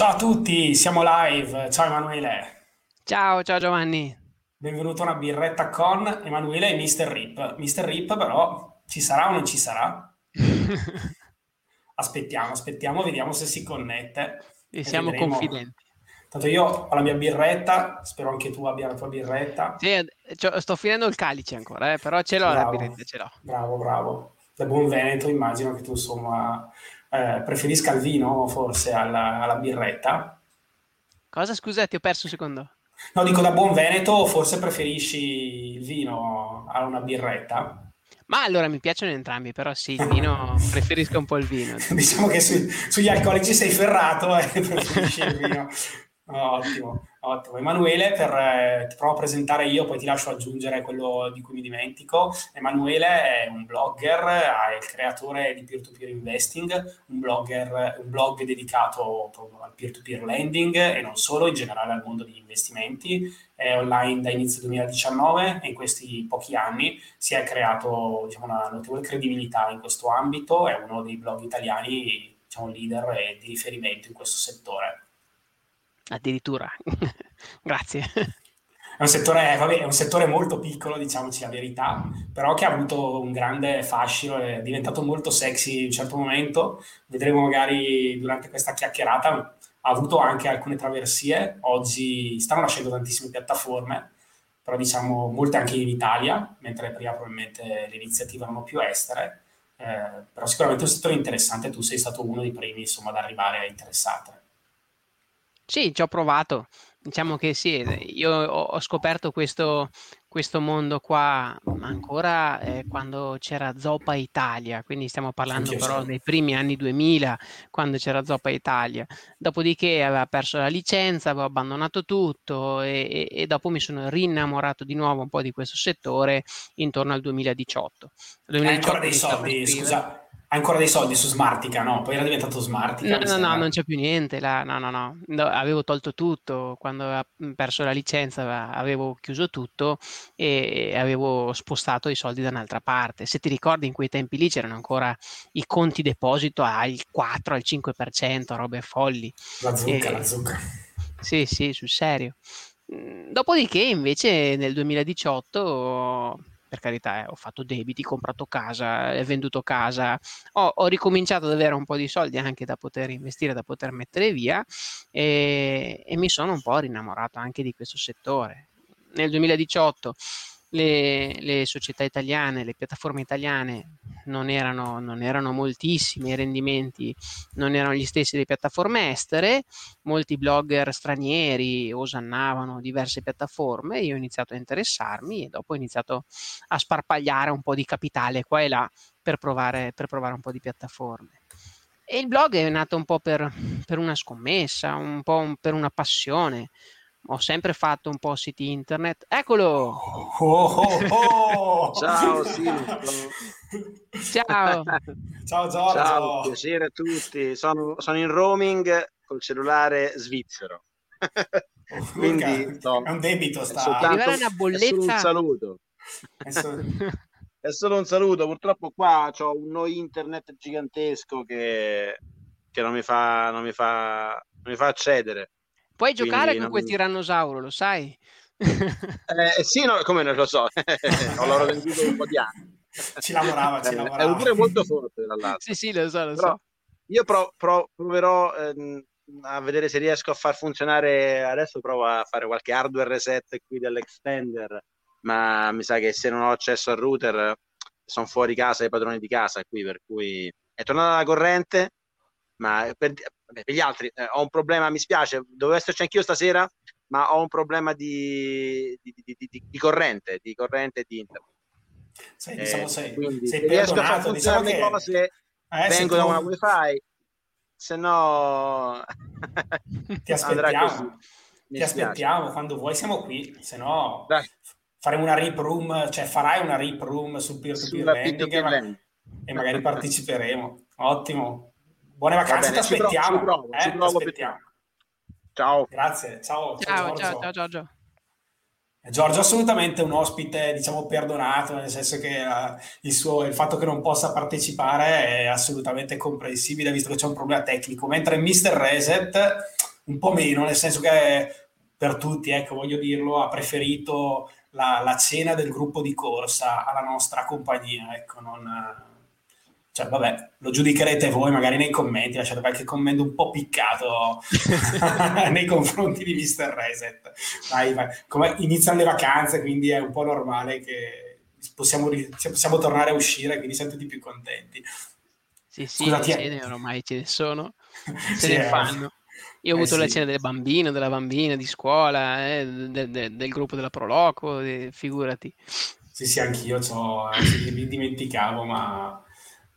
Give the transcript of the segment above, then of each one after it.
Ciao a tutti, siamo live. Ciao Emanuele. Ciao, ciao Giovanni. Benvenuto a una birretta con Emanuele e Mr. Rip. Mr. Rip però ci sarà o non ci sarà? aspettiamo, aspettiamo, vediamo se si connette. E, e siamo vedremo. confidenti. Tanto io ho la mia birretta, spero anche tu abbia la tua birretta. Sì, cioè, sto finendo il calice ancora, eh, però ce l'ho bravo, la birretta, ce l'ho. Bravo, bravo. Da buon Veneto immagino che tu insomma eh, preferisca il vino forse alla, alla, birretta. Cosa? Scusa, ti ho perso un secondo. No, dico da buon Veneto forse preferisci il vino a una birretta. Ma allora mi piacciono entrambi, però sì, il vino preferisco un po' il vino. diciamo che su, sugli alcolici sei ferrato e eh, preferisci il vino. Ottimo. Ottimo. Emanuele, per, eh, ti provo a presentare io, poi ti lascio aggiungere quello di cui mi dimentico. Emanuele è un blogger, è il creatore di Peer-to-Peer Investing, un, blogger, un blog dedicato al peer-to-peer lending e non solo, in generale al mondo degli investimenti. È online da inizio 2019 e in questi pochi anni si è creato diciamo, una notevole credibilità in questo ambito, è uno dei blog italiani diciamo, leader e di riferimento in questo settore addirittura. Grazie. È un, settore, vabbè, è un, settore, molto piccolo, diciamoci la verità, però che ha avuto un grande fascino, è diventato molto sexy in un certo momento. Vedremo magari durante questa chiacchierata, ha avuto anche alcune traversie, oggi stanno nascendo tantissime piattaforme, però diciamo molte anche in Italia, mentre prima probabilmente le iniziative erano più estere, eh, però sicuramente è un settore interessante, tu sei stato uno dei primi insomma, ad arrivare a interessarti. Sì, ci ho provato. Diciamo che sì, io ho, ho scoperto questo, questo mondo qua ancora eh, quando c'era Zoppa Italia, quindi stiamo parlando però dei primi anni 2000, quando c'era Zoppa Italia. Dopodiché aveva perso la licenza, avevo abbandonato tutto e, e, e dopo mi sono rinnamorato di nuovo un po' di questo settore intorno al 2018. 2018 Hai ancora dei soldi, scusa, ancora dei soldi su Smartica, no? Poi era diventato Smartica. No, no, no, non c'è più niente. Là. No, no, no, no. Avevo tolto tutto. Quando aveva perso la licenza avevo chiuso tutto e avevo spostato i soldi da un'altra parte. Se ti ricordi, in quei tempi lì c'erano ancora i conti deposito al 4, al 5%, robe folli. La zucca, e... la zucca. Sì, sì, sul serio. Dopodiché, invece, nel 2018 per carità, eh, ho fatto debiti, comprato casa, ho venduto casa, ho, ho, ricominciato ad avere un po' di soldi anche da poter investire, da poter mettere via e, e mi sono un po' rinnamorato anche di questo settore. Nel 2018 le, le, società italiane, le piattaforme italiane non erano, non erano moltissime, i rendimenti non erano gli stessi delle piattaforme estere, molti blogger stranieri osannavano diverse piattaforme, io ho iniziato a interessarmi e dopo ho iniziato a sparpagliare un po' di capitale qua e là per provare, per provare un po' di piattaforme. E il blog è nato un po' per, per una scommessa, un po' per una passione ho sempre fatto un po' siti internet. Eccolo! Oh, oh, oh. Ciao Silvio. Ciao. Ciao Giorgio. Ciao, piacere a tutti. Sono, sono in roaming col cellulare svizzero. Oh, Quindi no, è un debito sta. Soltanto, arrivare una bolletta. È solo un saluto. È solo... è solo un saluto. Purtroppo qua ho un no internet gigantesco che, che non, mi fa, non, mi fa, non mi fa accedere. Puoi giocare con non... quel tirannosauro, lo sai? eh, sì, no, come non lo so, ho l'ho venduto un po' di anni. Ci lavorava, ci lavorava. È un pure molto forte dall'altro. Sì, sì, lo so, lo Però so. Io pro, pro, proverò ehm, a vedere se riesco a far funzionare, adesso provo a fare qualche hardware reset qui dell'extender, ma mi sa che se non ho accesso al router sono fuori casa i padroni di casa qui, per cui è tornata la corrente, ma per, per gli altri eh, ho un problema, mi spiace, dovevo esserci anch'io stasera, ma ho un problema di, di, di, di corrente, di corrente di internet. Sì, diciamo, sei, quindi sei riesco a far funzionare diciamo le cose, eh, vengo da una wifi, se no ti aspettiamo. ti aspettiamo quando vuoi, siamo qui, se no faremo una rip room, cioè farai una rip room sul peer-to-peer lending e, ma- e, magari parteciperemo. Ottimo. Buone vacanze, ti aspettiamo. Ci provo, eh, ci provo aspettiamo. Ciao. Grazie, ciao. Ciao, ciao, ciao, Giorgio. Giorgio è assolutamente un ospite, diciamo, perdonato, nel senso che uh, il, suo, il, fatto che non possa partecipare è assolutamente comprensibile, visto che c'è un problema tecnico, mentre Mr. Reset un po' meno, nel senso che per tutti, ecco, voglio dirlo, ha preferito la, la cena del gruppo di corsa alla nostra compagnia, ecco, non cioè, vabbè, lo giudicherete voi magari nei commenti, lasciate qualche commento un po' piccato nei confronti di Mr. Reset. Vai, vai. Come iniziano le vacanze, quindi è un po' normale che possiamo, possiamo tornare a uscire, quindi siamo tutti più contenti. Sì, sì, Scusate, cene ormai ce ne sono, se sì, ne eh. fanno. Io ho avuto eh sì. la cena del bambino, della bambina di scuola, eh, del, del, del, gruppo della Proloco, eh, figurati. Sì, sì, anch'io mi dimenticavo, ma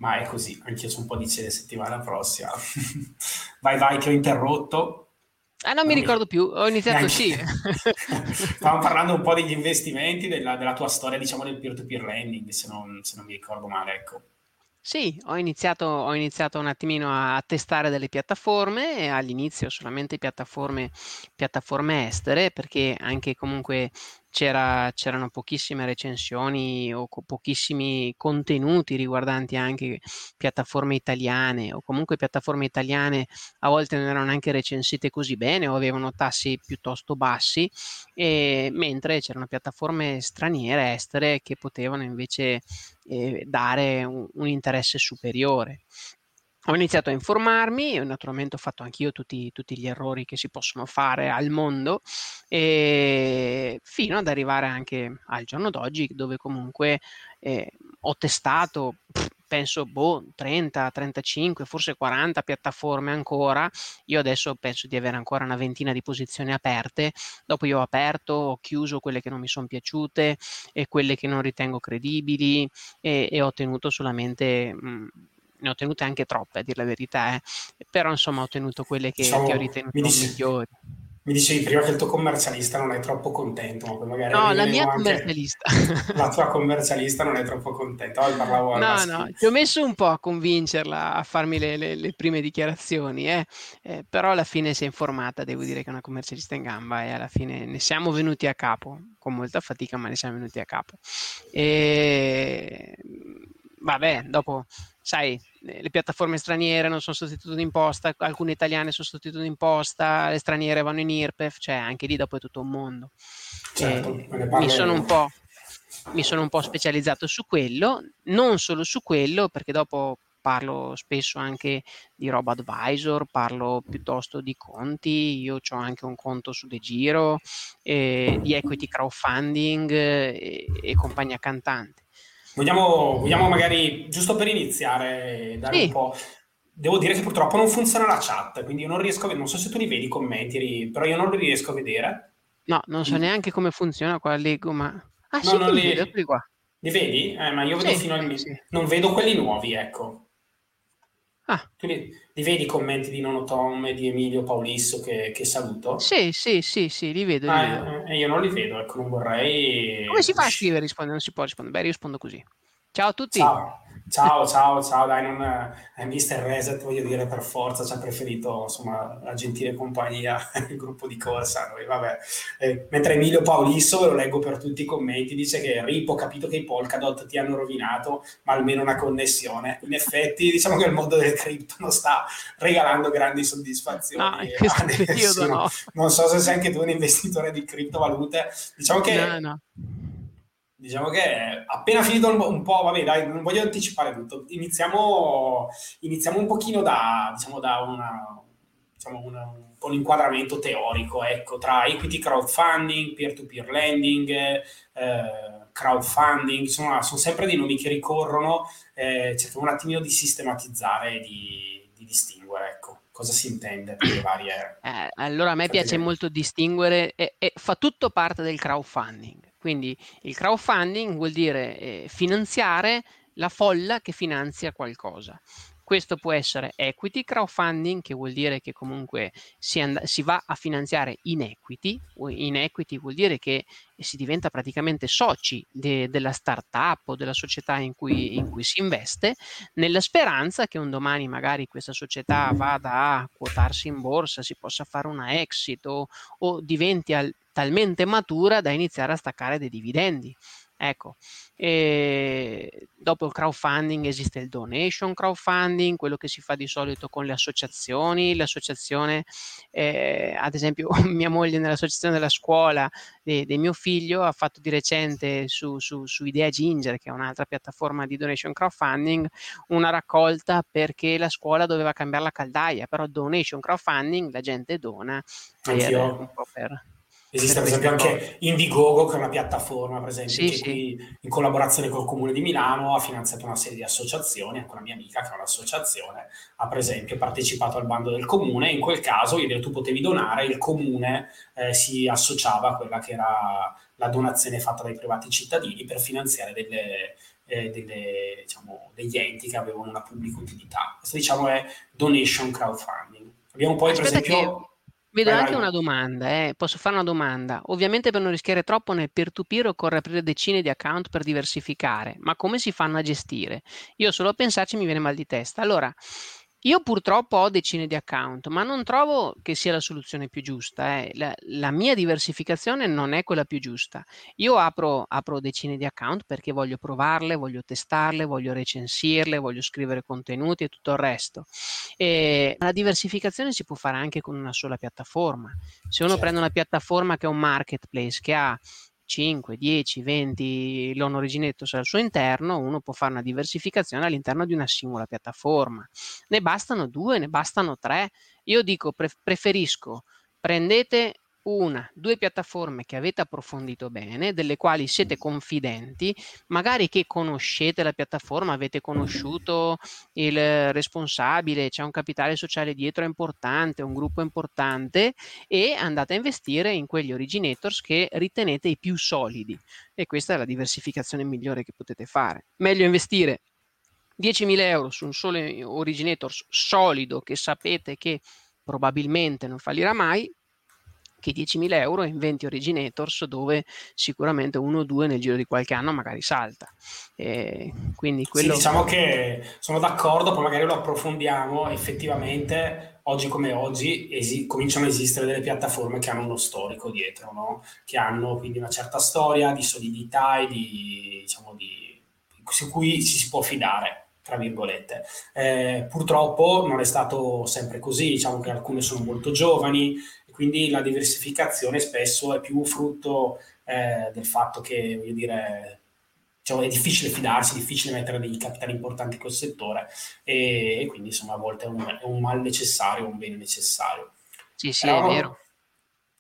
ma è così, anche io sono un po' di cene settimana prossima. vai, vai, che ho interrotto. Ah, non, non mi ricordo più, ho iniziato sì. Stavamo parlando un po' degli investimenti, della, della tua storia, diciamo, del peer-to-peer lending, se non, se non mi ricordo male, ecco. Sì, ho iniziato, ho iniziato un attimino a testare delle piattaforme, e all'inizio solamente piattaforme, piattaforme estere, perché anche comunque c'era, c'erano pochissime recensioni o co- pochissimi contenuti riguardanti anche piattaforme italiane o comunque piattaforme italiane a volte non erano neanche recensite così bene o avevano tassi piuttosto bassi, e, mentre c'erano piattaforme straniere, estere, che potevano invece eh, dare un, un interesse superiore ho iniziato a informarmi, naturalmente ho fatto anch'io tutti, tutti, gli errori che si possono fare al mondo, e fino ad arrivare anche al giorno d'oggi, dove comunque eh, ho testato, penso, boh, 30, 35, forse 40 piattaforme ancora. Io adesso penso di avere ancora una ventina di posizioni aperte. Dopo io ho aperto, ho chiuso quelle che non mi sono piaciute e quelle che non ritengo credibili e, e ho tenuto solamente... Mh, ne ho tenute anche troppe, a dire la verità, eh. però insomma ho tenuto quelle che, diciamo, che ho ritenuto dice, migliori. Mi dicevi prima che il tuo commercialista non è troppo contento, ma magari... No, la mia commercialista. La tua commercialista non è troppo contenta. Oggi parlavo no, no, ti ho messo un po' a convincerla a farmi le, le, le prime dichiarazioni, eh. Eh, però alla fine si è informata, devo dire che è una commercialista in gamba e alla fine ne siamo venuti a capo, con molta fatica, ma ne siamo venuti a capo. E vabbè, dopo, sai, le piattaforme straniere non sono sostituite d'imposta, alcune italiane sono sostituite d'imposta, le straniere vanno in IRPEF, cioè anche lì dopo è tutto un mondo. Certo, mi, sono un po', mi sono un po' specializzato su quello, non solo su quello, perché dopo parlo spesso anche di roba advisor, parlo piuttosto di conti, io ho anche un conto su De Giro, eh, di equity crowdfunding eh, e compagnia cantante. Vogliamo, vogliamo magari, giusto per iniziare, dare sì. un po'... Devo dire che purtroppo non funziona la chat, quindi io non riesco a vedere, non so se tu li vedi i commenti, però io non li riesco a vedere. No, non so mm. neanche come funziona qua, leggo, ma... Ah no, sì, non li... Vedo, qua. Li vedi? Eh, ma io vedo sì, fino al... Sì. Non vedo quelli nuovi, ecco. Ah. Tu li, vedi i commenti di Nono Tom e di Emilio Paulisso che, che saluto? Sì, sì, sì, sì, li vedo. Ah, li vedo. Eh, io non li vedo, ecco, non vorrei... Come si fa a scrivere e rispondere? Non si può rispondere. Beh, rispondo così. Ciao a tutti. Ciao. Ciao, ciao, ciao, dai, non è Mister Reset, voglio dire, per forza ci ha preferito, insomma, la gentile compagnia, il gruppo di corsa, noi, vabbè. Eh, mentre Emilio Paulisso, ve lo leggo per tutti i commenti, dice che Rip, ho capito che i Polkadot ti hanno rovinato, ma almeno una connessione. In effetti, diciamo che il mondo del cripto non sta regalando grandi soddisfazioni. No, in questo periodo no. Non so se sei anche tu un investitore di criptovalute, diciamo che... No, no diciamo che appena finito un po', vabbè dai, non voglio anticipare tutto, iniziamo, iniziamo un pochino da, diciamo, da una, diciamo una, un po' l'inquadramento teorico, ecco, tra equity crowdfunding, peer-to-peer lending, eh, crowdfunding, insomma, sono sempre dei nomi che ricorrono, eh, cerchiamo un attimino di sistematizzare e di, di distinguere, ecco cosa si intende per le varie... Eh, allora a me piace molto distinguere e, e, fa tutto parte del crowdfunding. Quindi il crowdfunding vuol dire eh, finanziare la folla che finanzia qualcosa. questo può essere equity crowdfunding, che vuol dire che comunque si, and- si, va a finanziare in equity. In equity vuol dire che si diventa praticamente soci de- della startup o della società in cui, in cui, si investe, nella speranza che un domani magari questa società vada a quotarsi in borsa, si possa fare una exit o, o diventi al- talmente matura da iniziare a staccare dei dividendi. Ecco, e dopo il crowdfunding esiste il donation crowdfunding, quello che si fa di solito con le associazioni. L'associazione, eh, ad esempio, mia moglie nell'associazione della scuola di, di mio figlio ha fatto di recente su, su, su, Idea Ginger, che è un'altra piattaforma di donation crowdfunding, una raccolta perché la scuola doveva cambiare la caldaia, però donation crowdfunding la gente dona po' per Esiste per esempio anche Indiegogo, che è una piattaforma, per esempio, sì, che sì. qui in collaborazione col Comune di Milano ha finanziato una serie di associazioni, anche una mia amica che ha un'associazione, ha per esempio partecipato al bando del Comune, in quel caso tu potevi donare, il Comune eh, si associava a quella che era la donazione fatta dai privati cittadini per finanziare delle, eh, delle, diciamo, degli enti che avevano una pubblica utilità. Questo diciamo è donation crowdfunding. Abbiamo poi Aspetta per esempio... Che Vedo vai, anche vai. una domanda, eh. posso fare una domanda? Ovviamente per non rischiare troppo nel peer-to-peer occorre aprire decine di account per diversificare, ma come si fanno a gestire? Io solo a pensarci mi viene mal di testa. Allora, io purtroppo ho decine di account, ma non trovo che sia la soluzione più giusta. Eh. La, la, mia diversificazione non è quella più giusta. Io apro, apro, decine di account perché voglio provarle, voglio testarle, voglio recensirle, voglio scrivere contenuti e tutto il resto. E la diversificazione si può fare anche con una sola piattaforma. Se uno certo. prende una piattaforma che è un marketplace, che ha 5, 10, 20 loan originators al suo interno, uno può fare una diversificazione all'interno di una singola piattaforma. Ne bastano due, ne bastano tre. Io dico, pre- preferisco prendete una, due piattaforme che avete approfondito bene, delle quali siete confidenti, magari che conoscete la piattaforma, avete conosciuto il responsabile, c'è un capitale sociale dietro importante, un gruppo importante e andate a investire in quegli originators che ritenete i più solidi. E questa è la diversificazione migliore che potete fare. Meglio investire 10.000 euro su un solo originator solido che sapete che probabilmente non fallirà mai che 10.000 euro in 20 originators dove sicuramente uno o due nel giro di qualche anno magari salta. E quindi quello... Sì, diciamo che sono d'accordo, poi magari lo approfondiamo, effettivamente oggi come oggi esi- cominciano a esistere delle piattaforme che hanno uno storico dietro, no? che hanno quindi una certa storia di solidità e di, diciamo, di, su cui ci si può fidare tra virgolette. Eh, purtroppo non è stato sempre così, diciamo che alcune sono molto giovani, quindi la diversificazione spesso è più frutto eh, del fatto che, voglio dire, diciamo, è difficile fidarsi, è difficile mettere dei capitali importanti in quel settore e, e quindi insomma a volte è un, è un, mal necessario, un bene necessario. Sì, sì, eravamo, è vero.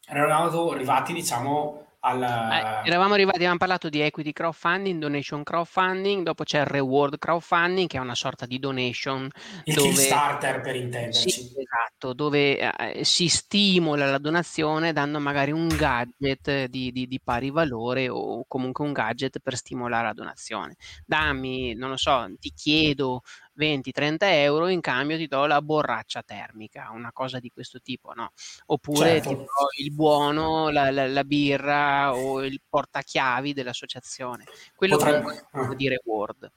Eravamo arrivati, diciamo, alla... Eh, eravamo arrivati, abbiamo parlato di equity crowdfunding, donation crowdfunding, dopo c'è il reward crowdfunding che è una sorta di donation. Il dove... Kickstarter per intenderci. Sì, esatto, dove eh, si stimola la donazione dando magari un gadget di, di, di, pari valore o comunque un gadget per stimolare la donazione. Dammi, non lo so, ti chiedo 20-30 euro, in cambio ti do la borraccia termica, una cosa di questo tipo, no? Oppure certo. ti do il buono, la, la, la, birra o il portachiavi dell'associazione. Quello Potrebbe... vuol dire Word.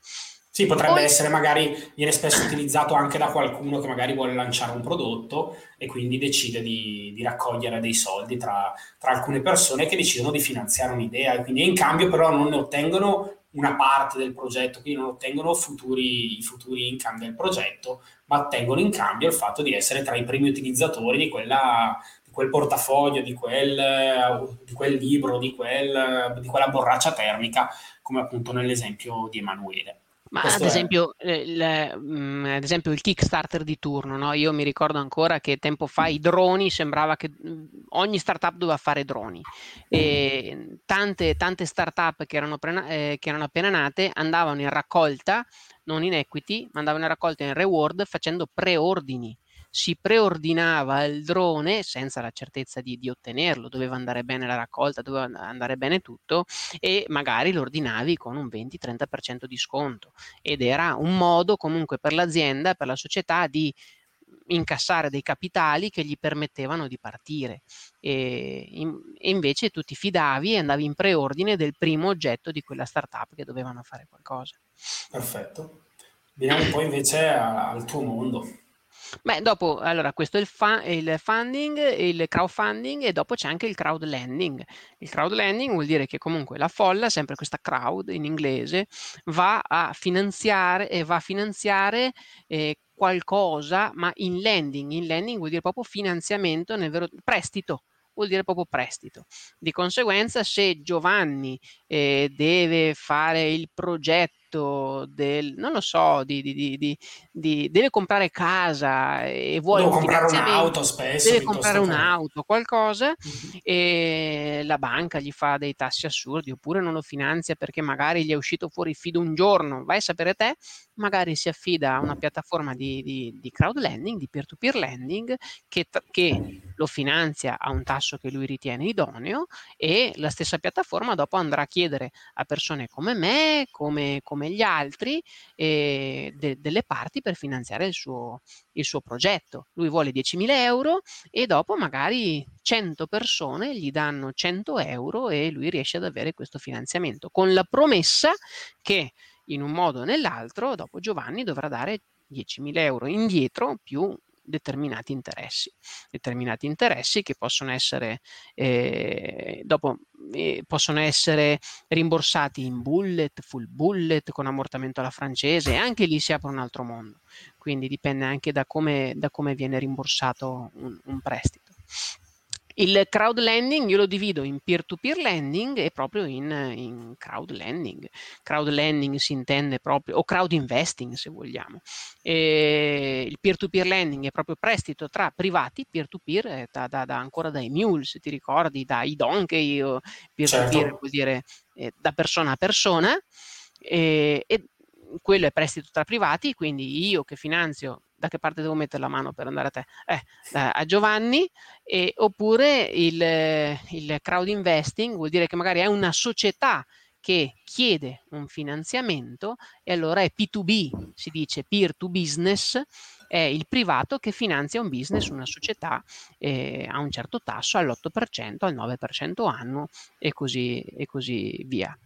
Sì, potrebbe Poi... essere magari, viene spesso utilizzato anche da qualcuno che magari vuole lanciare un prodotto e quindi decide di, di raccogliere dei soldi tra, tra, alcune persone che decidono di finanziare un'idea e quindi in cambio però non ne ottengono una parte del progetto, quindi non ottengono futuri, futuri income del progetto, ma ottengono in cambio il fatto di essere tra i primi utilizzatori di, quella, di quel portafoglio, di quel, di quel libro, di, quel, di quella borraccia termica, come appunto nell'esempio di Emanuele. Ma ad esempio, eh, il, mm, ad esempio, il Kickstarter di turno, no? io mi ricordo ancora che tempo fa i droni sembrava che mm, ogni startup doveva fare droni. E tante, tante startup che erano, pre- eh, che erano appena nate andavano in raccolta, non in equity, ma andavano in raccolta in reward facendo preordini si preordinava il drone senza la certezza di, di ottenerlo, doveva andare bene la raccolta, doveva andare bene tutto e magari lo ordinavi con un 20-30% di sconto ed era un modo comunque per l'azienda, per la società di incassare dei capitali che gli permettevano di partire e, in, e, invece tu ti fidavi e andavi in preordine del primo oggetto di quella startup che dovevano fare qualcosa. Perfetto. Veniamo poi invece al tuo mondo. Beh, dopo, allora, questo è il, fa- il, funding, il crowdfunding e dopo c'è anche il crowd lending. Il crowd lending vuol dire che comunque la folla, sempre questa crowd in inglese, va a finanziare e va a finanziare eh, qualcosa, ma in lending. In lending vuol dire proprio finanziamento, nel vero prestito vuol dire proprio prestito. Di conseguenza, se Giovanni eh, deve fare il progetto del, non lo so, di, di, di, di deve comprare casa e vuole deve comprare un'auto spesso, deve comprare un'auto, qualcosa, mm-hmm. e la banca gli fa dei tassi assurdi oppure non lo finanzia perché magari gli è uscito fuori fido un giorno, vai a sapere te, magari si affida a una piattaforma di, di, di crowd lending, di peer-to-peer lending, che, che, lo finanzia a un tasso che lui ritiene idoneo e la stessa piattaforma dopo andrà a chiedere a persone come me, come, come gli altri, eh, de, delle parti per finanziare il suo, il suo progetto. Lui vuole 10.000 euro e dopo magari 100 persone gli danno 100 euro e lui riesce ad avere questo finanziamento con la promessa che in un modo o nell'altro, dopo Giovanni dovrà dare 10.000 euro indietro più determinati interessi, determinati interessi che possono essere, eh, dopo, eh, possono essere rimborsati in bullet, full bullet, con ammortamento alla francese e anche lì si apre un altro mondo, quindi dipende anche da come, da come viene rimborsato un, un prestito. Il crowd lending io lo divido in peer-to-peer lending e proprio in, in crowd lending. Crowd lending si intende proprio, o crowd investing se vogliamo. E il peer-to-peer lending è proprio prestito tra privati, peer-to-peer, eh, da, da, da, ancora dai mules, ti ricordi, dai donkey, peer-to-peer certo. vuol dire eh, da persona a persona. E, e quello è prestito tra privati, quindi io che finanzio da che parte devo mettere la mano per andare a te? Eh, a Giovanni, e, oppure il, il crowd investing vuol dire che magari è una società che chiede un finanziamento e allora è P2B, si dice peer to business, è il privato che finanzia un business, una società eh, a un certo tasso, all'8%, al 9% annuo e così, e così via.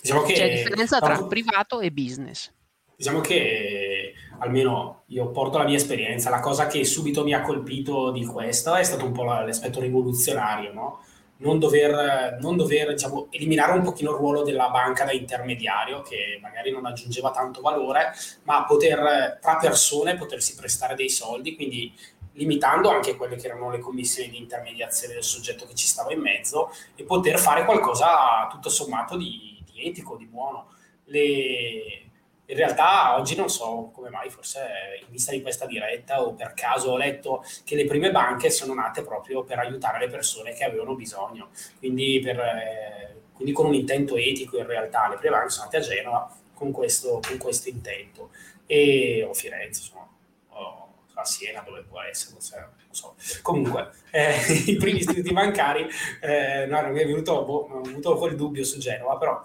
Diciamo C'è differenza tra privato e business. Diciamo che almeno io porto la mia esperienza, la cosa che subito mi ha colpito di questo è stato un po' l'aspetto rivoluzionario, no? non dover, non dover diciamo, eliminare un pochino il ruolo della banca da intermediario, che magari non aggiungeva tanto valore, ma poter tra persone potersi prestare dei soldi, quindi limitando anche quelle che erano le commissioni di intermediazione del soggetto che ci stava in mezzo e poter fare qualcosa tutto sommato di, di etico, di buono. Le, in realtà oggi non so come mai, forse in vista di questa diretta o per caso ho letto che le prime banche sono nate proprio per aiutare le persone che avevano bisogno, quindi, per, eh, quindi con un intento etico in realtà. Le prime banche sono nate a Genova con questo, con questo intento. E o Firenze insomma o a Siena dove può essere, non so. Comunque, eh, i primi istituti bancari, eh, no, mi è venuto, boh, ho avuto quel dubbio su Genova, però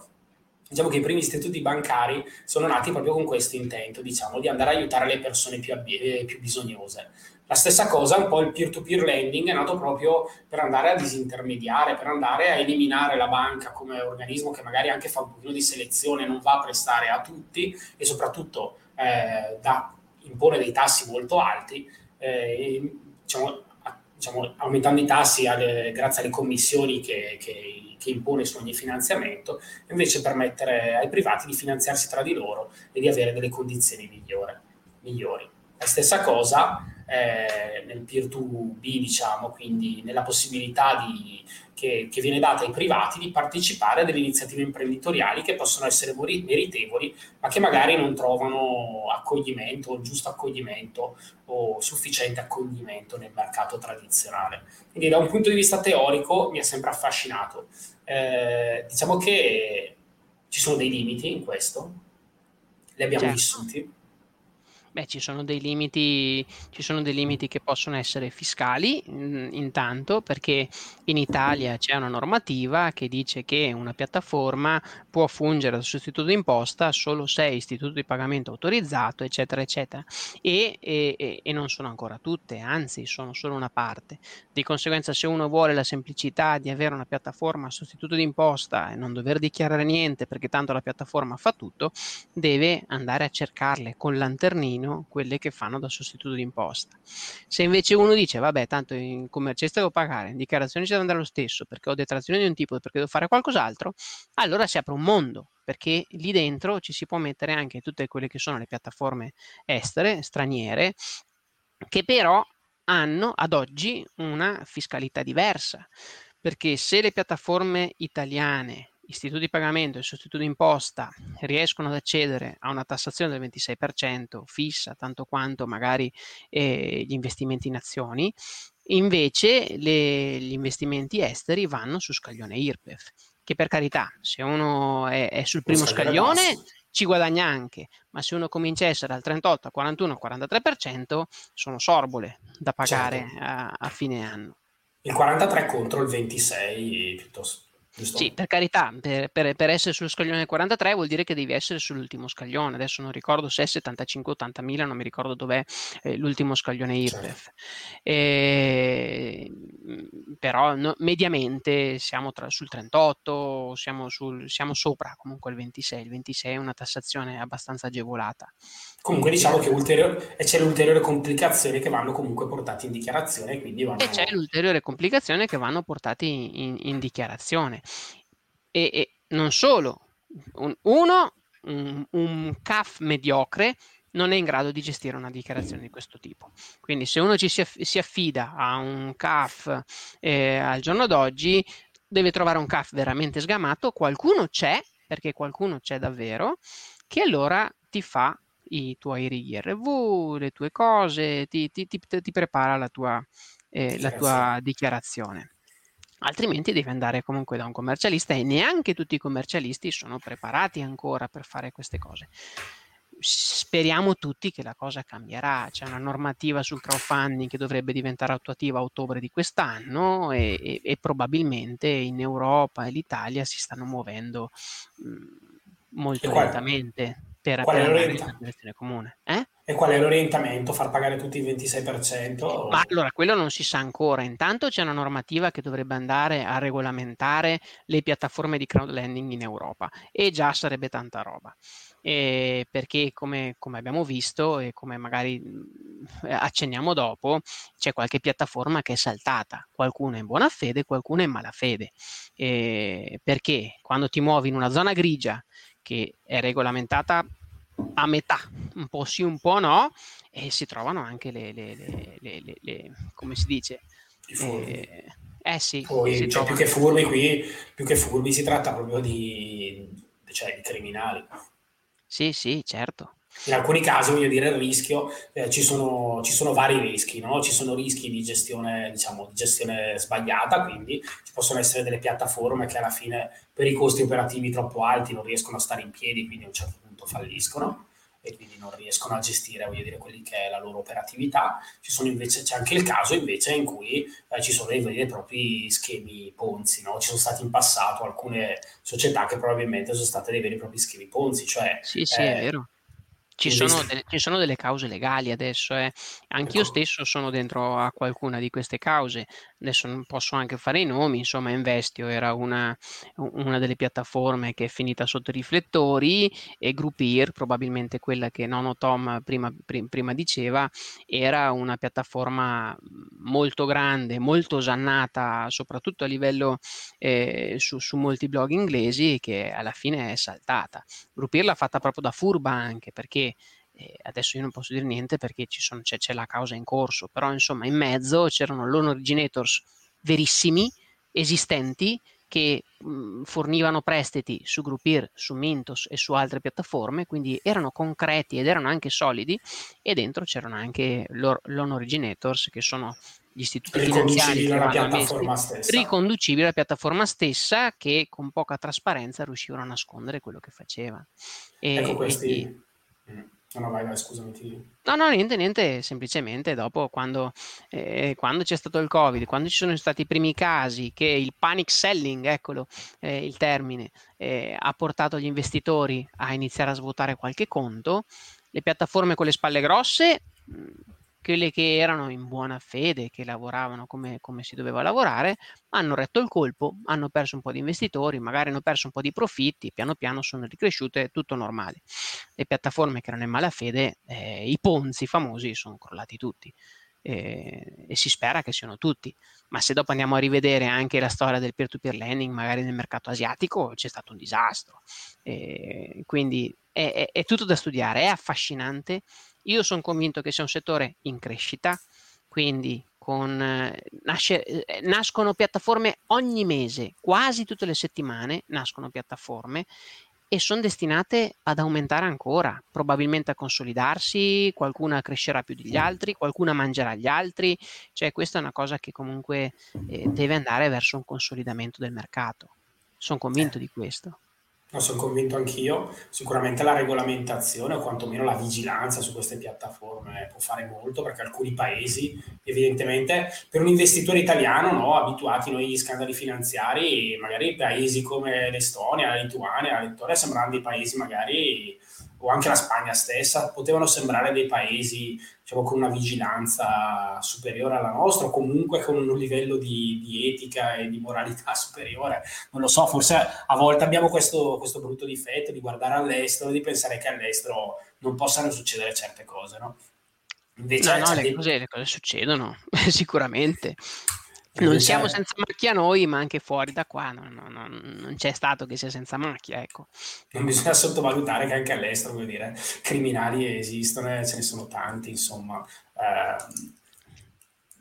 diciamo che i primi istituti bancari sono nati proprio con questo intento, diciamo, di andare a aiutare le persone più, abbi- più bisognose. La stessa cosa, un po' il peer-to-peer lending è nato proprio per andare a disintermediare, per andare a eliminare la banca come organismo che magari anche fa un pochino di selezione, non va a prestare a tutti e soprattutto eh, da, impone dei tassi molto alti, eh, diciamo, diciamo, aumentando i tassi alle, grazie alle commissioni che, che che impone su ogni finanziamento, invece permettere ai privati di finanziarsi tra di loro e di avere delle condizioni migliore, migliori. La stessa cosa eh, nel peer-to-B, diciamo, quindi nella possibilità di, che, che, viene data ai privati di partecipare a delle iniziative imprenditoriali che possono essere meritevoli, ma che magari non trovano accoglimento o giusto accoglimento o sufficiente accoglimento nel mercato tradizionale. Quindi da un punto di vista teorico mi ha sempre affascinato. Eh, diciamo che ci sono dei limiti in questo, li abbiamo certo. vissuti Beh, ci sono dei limiti, sono dei limiti che possono essere fiscali, mm, intanto, perché in Italia c'è una normativa che dice che una piattaforma può fungere da sostituto d'imposta solo se è istituto di pagamento autorizzato, eccetera, eccetera. E, e, e non sono ancora tutte, anzi, sono solo una parte. Di conseguenza, se uno vuole la semplicità di avere una piattaforma a sostituto d'imposta e non dover dichiarare niente perché tanto la piattaforma fa tutto, deve andare a cercarle con lanternino meno quelle che fanno da sostituto d'imposta. Se invece uno dice, vabbè, tanto in commercialista devo pagare, in dichiarazione ci devo andare lo stesso, perché ho detrazioni di un tipo, perché devo fare qualcos'altro, allora si apre un mondo, perché lì dentro ci si può mettere anche tutte quelle che sono le piattaforme estere, straniere, che però hanno ad oggi una fiscalità diversa, perché se le piattaforme italiane istituti di pagamento e sostituto d'imposta riescono ad accedere a una tassazione del 26% fissa, tanto quanto magari eh, gli investimenti in azioni, invece le, gli investimenti esteri vanno su scaglione IRPEF, che per carità, se uno è, è sul primo scaglione ci guadagna anche, ma se uno comincia a essere al 38, 41, 43%, sono sorbole da pagare certo. a, a fine anno. Il 43 contro il 26 piuttosto Giusto? Sì, per carità, per, per, per, essere sullo scaglione 43 vuol dire che devi essere sull'ultimo scaglione. Adesso non ricordo se è 75-80 mila, non mi ricordo dov'è eh, l'ultimo scaglione IRPEF. Certo. Eh, però no, mediamente siamo tra, sul 38, siamo, sul, siamo, sopra comunque il 26. Il 26 è una tassazione abbastanza agevolata. Comunque diciamo che ulteriore, c'è l'ulteriore complicazione che vanno comunque portati in dichiarazione. Quindi vanno... E c'è l'ulteriore complicazione che vanno portati in, in, in dichiarazione. E, e, non solo, un, uno, un, un CAF mediocre non è in grado di gestire una dichiarazione di questo tipo. Quindi se uno ci si, aff- si affida a un CAF eh, al giorno d'oggi, deve trovare un CAF veramente sgamato, qualcuno c'è, perché qualcuno c'è davvero, che allora ti fa i tuoi righi RV, le tue cose, ti, ti, ti, ti prepara la tua, eh, la tua dichiarazione. Altrimenti devi andare comunque da un commercialista e neanche tutti i commercialisti sono preparati ancora per fare queste cose. Speriamo tutti che la cosa cambierà. C'è una normativa sul crowdfunding che dovrebbe diventare attuativa a ottobre di quest'anno e, e, e probabilmente in Europa e l'Italia si stanno muovendo mh, mm, molto lentamente per, qual per direzione comune. Eh? E qual è l'orientamento? Far pagare tutti il 26%? Ma allora, quello non si sa ancora. Intanto c'è una normativa che dovrebbe andare a regolamentare le piattaforme di crowdlending in Europa e già sarebbe tanta roba. Eh, perché come, come, abbiamo visto e come magari accenniamo dopo, c'è qualche piattaforma che è saltata, qualcuno è in buona fede, qualcuno è in malafede. Eh, perché quando ti muovi in una zona grigia che è regolamentata a metà, un po' sì, un po' no, e si trovano anche le, le, le, le come si dice? I furbi. Eh, eh sì. Poi, cioè, più che furbi qui, più che furbi si tratta proprio di, cioè, di criminali. Sì, sì, certo. In alcuni casi, voglio dire, il rischio, eh, ci, sono, ci, sono, vari rischi, no? ci sono rischi di gestione, diciamo, di gestione sbagliata, quindi ci possono essere delle piattaforme che alla fine per i costi operativi troppo alti non riescono a stare in piedi, quindi a un certo punto falliscono e quindi non riescono a gestire, voglio dire, quelli che è la loro operatività. Invece, c'è anche il caso invece in cui eh, ci sono dei veri e propri schemi Ponzi, no? Ci sono stati in passato alcune società che probabilmente sono state dei veri e propri schemi Ponzi, cioè... Sì, sì, eh, è vero ci sono, delle, ci sono, delle, cause legali adesso, eh. anch'io ecco. stesso sono dentro a qualcuna di queste cause, adesso non posso anche fare i nomi, insomma Investio era una, una delle piattaforme che è finita sotto i riflettori e Groupier, probabilmente quella che Nono Tom prima, prima diceva, era una piattaforma molto grande, molto osannata, soprattutto a livello eh, su, su molti blog inglesi che alla fine è saltata. Groupier l'ha fatta proprio da furba anche perché eh, adesso io non posso dire niente perché sono, c'è, c'è, la causa in corso, però insomma in mezzo c'erano loan originators verissimi, esistenti, che mh, fornivano prestiti su Groupier, su Mintos e su altre piattaforme, quindi erano concreti ed erano anche solidi e dentro c'erano anche loan originators che sono gli istituti finanziari alla piattaforma stessa. riconducibili alla piattaforma stessa che con poca trasparenza riuscivano a nascondere quello che faceva. E, ecco questi... Quindi, No, no, vai, vai, scusami. Ti... No, no, niente, niente, semplicemente dopo quando, eh, quando, c'è stato il Covid, quando ci sono stati i primi casi che il panic selling, eccolo eh, il termine, eh, ha portato gli investitori a iniziare a svuotare qualche conto, le piattaforme con le spalle grosse quelle che erano in buona fede, che lavoravano come, come, si doveva lavorare, hanno retto il colpo, hanno perso un po' di investitori, magari hanno perso un po' di profitti, piano piano sono ricresciute, tutto normale. Le piattaforme che erano in malafede, eh, i ponzi famosi, sono crollati tutti. Eh, e si spera che siano tutti. Ma se dopo andiamo a rivedere anche la storia del peer-to-peer lending, magari nel mercato asiatico, c'è stato un disastro. Eh, quindi è, è, è tutto da studiare, è affascinante io sono convinto che sia un settore in crescita, quindi con, eh, nasce, eh, nascono piattaforme ogni mese, quasi tutte le settimane nascono piattaforme e sono destinate ad aumentare ancora, probabilmente a consolidarsi, qualcuna crescerà più degli altri, qualcuna mangerà gli altri, cioè questa è una cosa che comunque eh, deve andare verso un consolidamento del mercato. Sono convinto di questo. No, sono convinto anch'io, sicuramente la regolamentazione o quantomeno la vigilanza su queste piattaforme può fare molto perché alcuni paesi, evidentemente, per un investitore italiano no, abituati noi agli scandali finanziari, magari paesi come l'Estonia, la Lituania, la Lettonia sembrano dei paesi magari o anche la Spagna stessa, potevano sembrare dei paesi diciamo, con una vigilanza superiore alla nostra, o comunque con un livello di, di, etica e di moralità superiore. Non lo so, forse a volte abbiamo questo, questo brutto difetto di guardare all'estero e di pensare che all'estero non possano succedere certe cose, no? Invece, no, no, le, dei... cose, le cose succedono, sicuramente. Non siamo senza macchia noi, ma anche fuori da qua no, no, no, non c'è stato che sia senza macchia. Ecco. Non bisogna sottovalutare che anche all'estero, voglio dire, criminali esistono, ce ne sono tanti, insomma. Eh,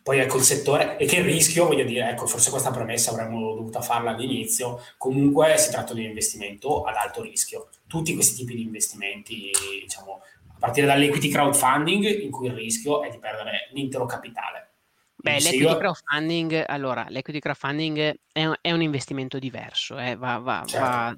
poi ecco il settore e che il rischio, voglio dire, ecco, forse questa premessa avremmo dovuto farla all'inizio, comunque si tratta di un investimento ad alto rischio. Tutti questi tipi di investimenti, diciamo, a partire dall'equity crowdfunding, in cui il rischio è di perdere l'intero capitale Beh, l'equity io... crowdfunding, allora, l'equity crowdfunding è un, è un investimento diverso, eh, va, va, certo. va,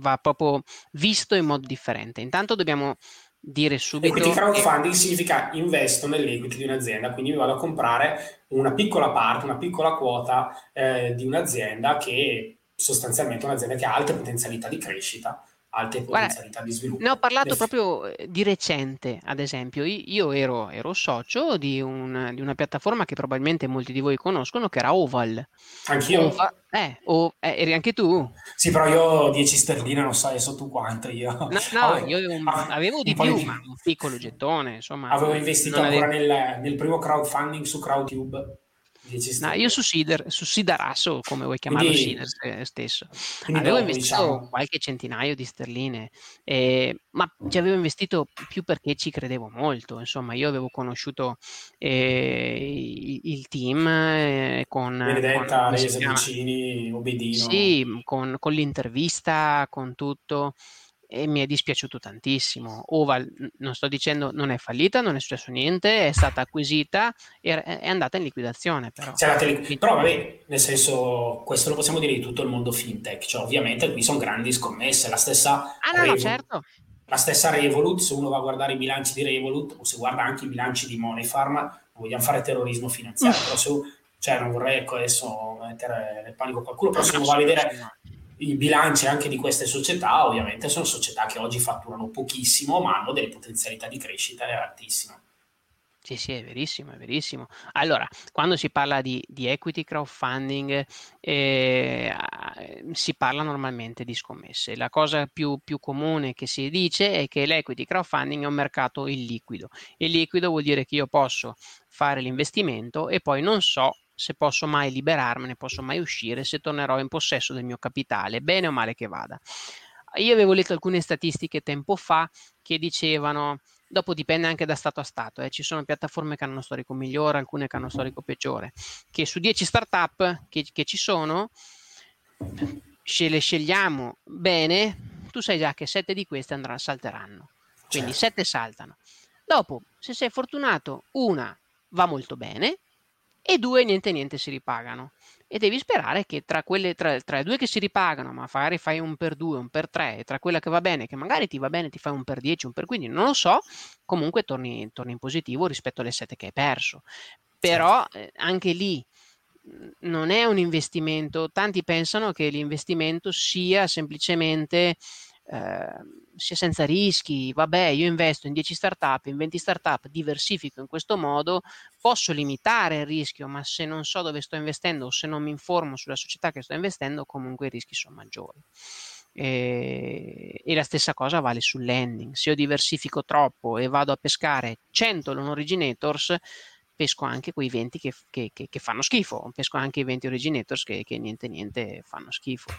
va, proprio visto in modo differente. Intanto dobbiamo dire subito... Equity crowdfunding che... significa investo nell'equity di un'azienda, quindi mi vado a comprare una piccola parte, una piccola quota eh, di un'azienda che sostanzialmente è un'azienda che ha alte potenzialità di crescita alte potenzialità Guarda, di sviluppo. Ne ho parlato Nel... proprio eh, di recente, ad esempio, io ero, ero socio di, un, di, una piattaforma che probabilmente molti di voi conoscono, che era Oval. Anch'io. Oval, eh, o, eh, eri anche tu? Sì, però io 10 sterline non sai so tu quanto io. No, no avevo, io avevo, ah, avevo di più, di... ma un piccolo gettone, insomma. Avevo investito ancora avevo... nel, nel primo crowdfunding su Crowdtube No, io su Sider, su Sidarasso, come vuoi chiamarlo, quindi, Sider stesso, avevo investito diciamo. qualche centinaio di sterline, eh, ma ci avevo investito più perché ci credevo molto. Insomma, io avevo conosciuto eh, il, team eh, con Benedetta, Resa Vicini, Obedino. Sì, con, con l'intervista, con tutto e mi è dispiaciuto tantissimo. Oval, non sto dicendo, non è fallita, non è successo niente, è stata acquisita e è andata in liquidazione. Però, li- però vabbè, nel senso, questo lo possiamo dire di tutto il mondo fintech, cioè ovviamente qui sono grandi scommesse, la stessa... Ah no, Revolut, no certo. La stessa Revolut, se uno va a guardare i bilanci di Revolut o se guarda anche i bilanci di Moneyfarm, non vogliamo fare terrorismo finanziario, mm. però se cioè non vorrei ecco, adesso mettere nel panico qualcuno, però se uno va a vedere i bilanci anche di queste società ovviamente sono società che oggi fatturano pochissimo ma hanno delle potenzialità di crescita altissime. Sì, sì, è verissimo, è verissimo. Allora, quando si parla di, di equity crowdfunding, eh, si parla normalmente di scommesse. La cosa più, più, comune che si dice è che l'equity crowdfunding è un mercato illiquido. Illiquido vuol dire che io posso fare l'investimento e poi non so se posso mai liberarmene, posso mai uscire, se tornerò in possesso del mio capitale, bene o male che vada. Io avevo letto alcune statistiche tempo fa che dicevano, dopo dipende anche da stato a stato, eh, ci sono piattaforme che hanno uno storico migliore, alcune che hanno uno storico peggiore, che su 10 startup che, che ci sono, se le scegliamo bene, tu sai già che 7 di queste andranno, salteranno, quindi certo. 7 saltano. Dopo, se sei fortunato, una va molto bene, e due niente niente si ripagano e devi sperare che tra quelle tra, tra, le due che si ripagano, ma magari fai un per due, un per tre, e tra quella che va bene, che magari ti va bene, ti fai un per dieci, un per quindici, non lo so, comunque torni, torni in positivo rispetto alle sette che hai perso. Però certo. eh, anche lì mhmm, non è un investimento, tanti pensano che l'investimento sia semplicemente eh, sia senza rischi, vabbè, io investo in 10 startup, in 20 startup, diversifico in questo modo, posso limitare il rischio, ma se non so dove sto investendo o se non mi informo sulla società che sto investendo, comunque i rischi sono maggiori. E, e la stessa cosa vale sul lending. Se io diversifico troppo e vado a pescare 100 loan originators, pesco anche quei 20 che, che, che, che, fanno schifo, pesco anche i 20 originators che, niente niente fanno schifo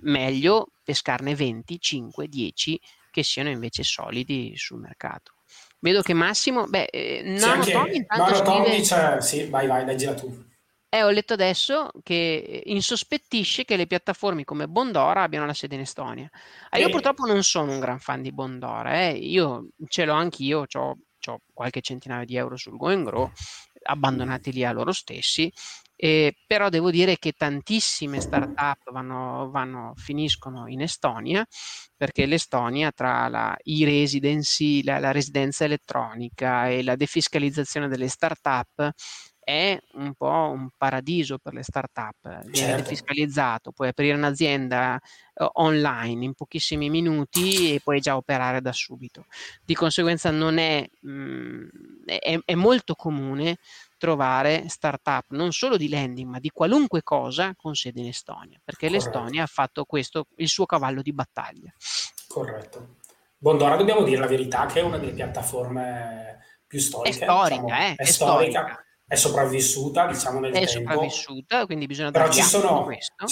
meglio pescarne 20, 5, 10 che siano invece solidi sul mercato. Vedo che Massimo, beh, eh, Nono sì, Tommy intanto scrive... dice, sì, vai, vai, leggila tu. Eh, ho letto adesso che insospettisce che le piattaforme come Bondora abbiano la sede in Estonia. Ah, io e... purtroppo non sono un gran fan di Bondora, eh. io ce l'ho anch'io, ho qualche centinaio di euro sul Go Grow, abbandonati lì a loro stessi eh, però devo dire che tantissime start-up vanno, vanno, finiscono in Estonia perché l'Estonia tra la e-residency, la, la residenza elettronica e la defiscalizzazione delle start-up è un po' un paradiso per le start-up, viene certo. defiscalizzato, puoi aprire un'azienda uh, online in pochissimi minuti e puoi già operare da subito. Di conseguenza non è, mh, mm, è, è molto comune trovare startup non solo di lending ma di qualunque cosa con sede in Estonia, perché Corretto. l'Estonia ha fatto questo il suo cavallo di battaglia. Corretto. Bondora dobbiamo dire la verità che è una delle piattaforme più storiche. È storica, diciamo, eh, è, è storica. storica. È sopravvissuta, diciamo, nel è tempo. È sopravvissuta, quindi bisogna Però ci sono, questo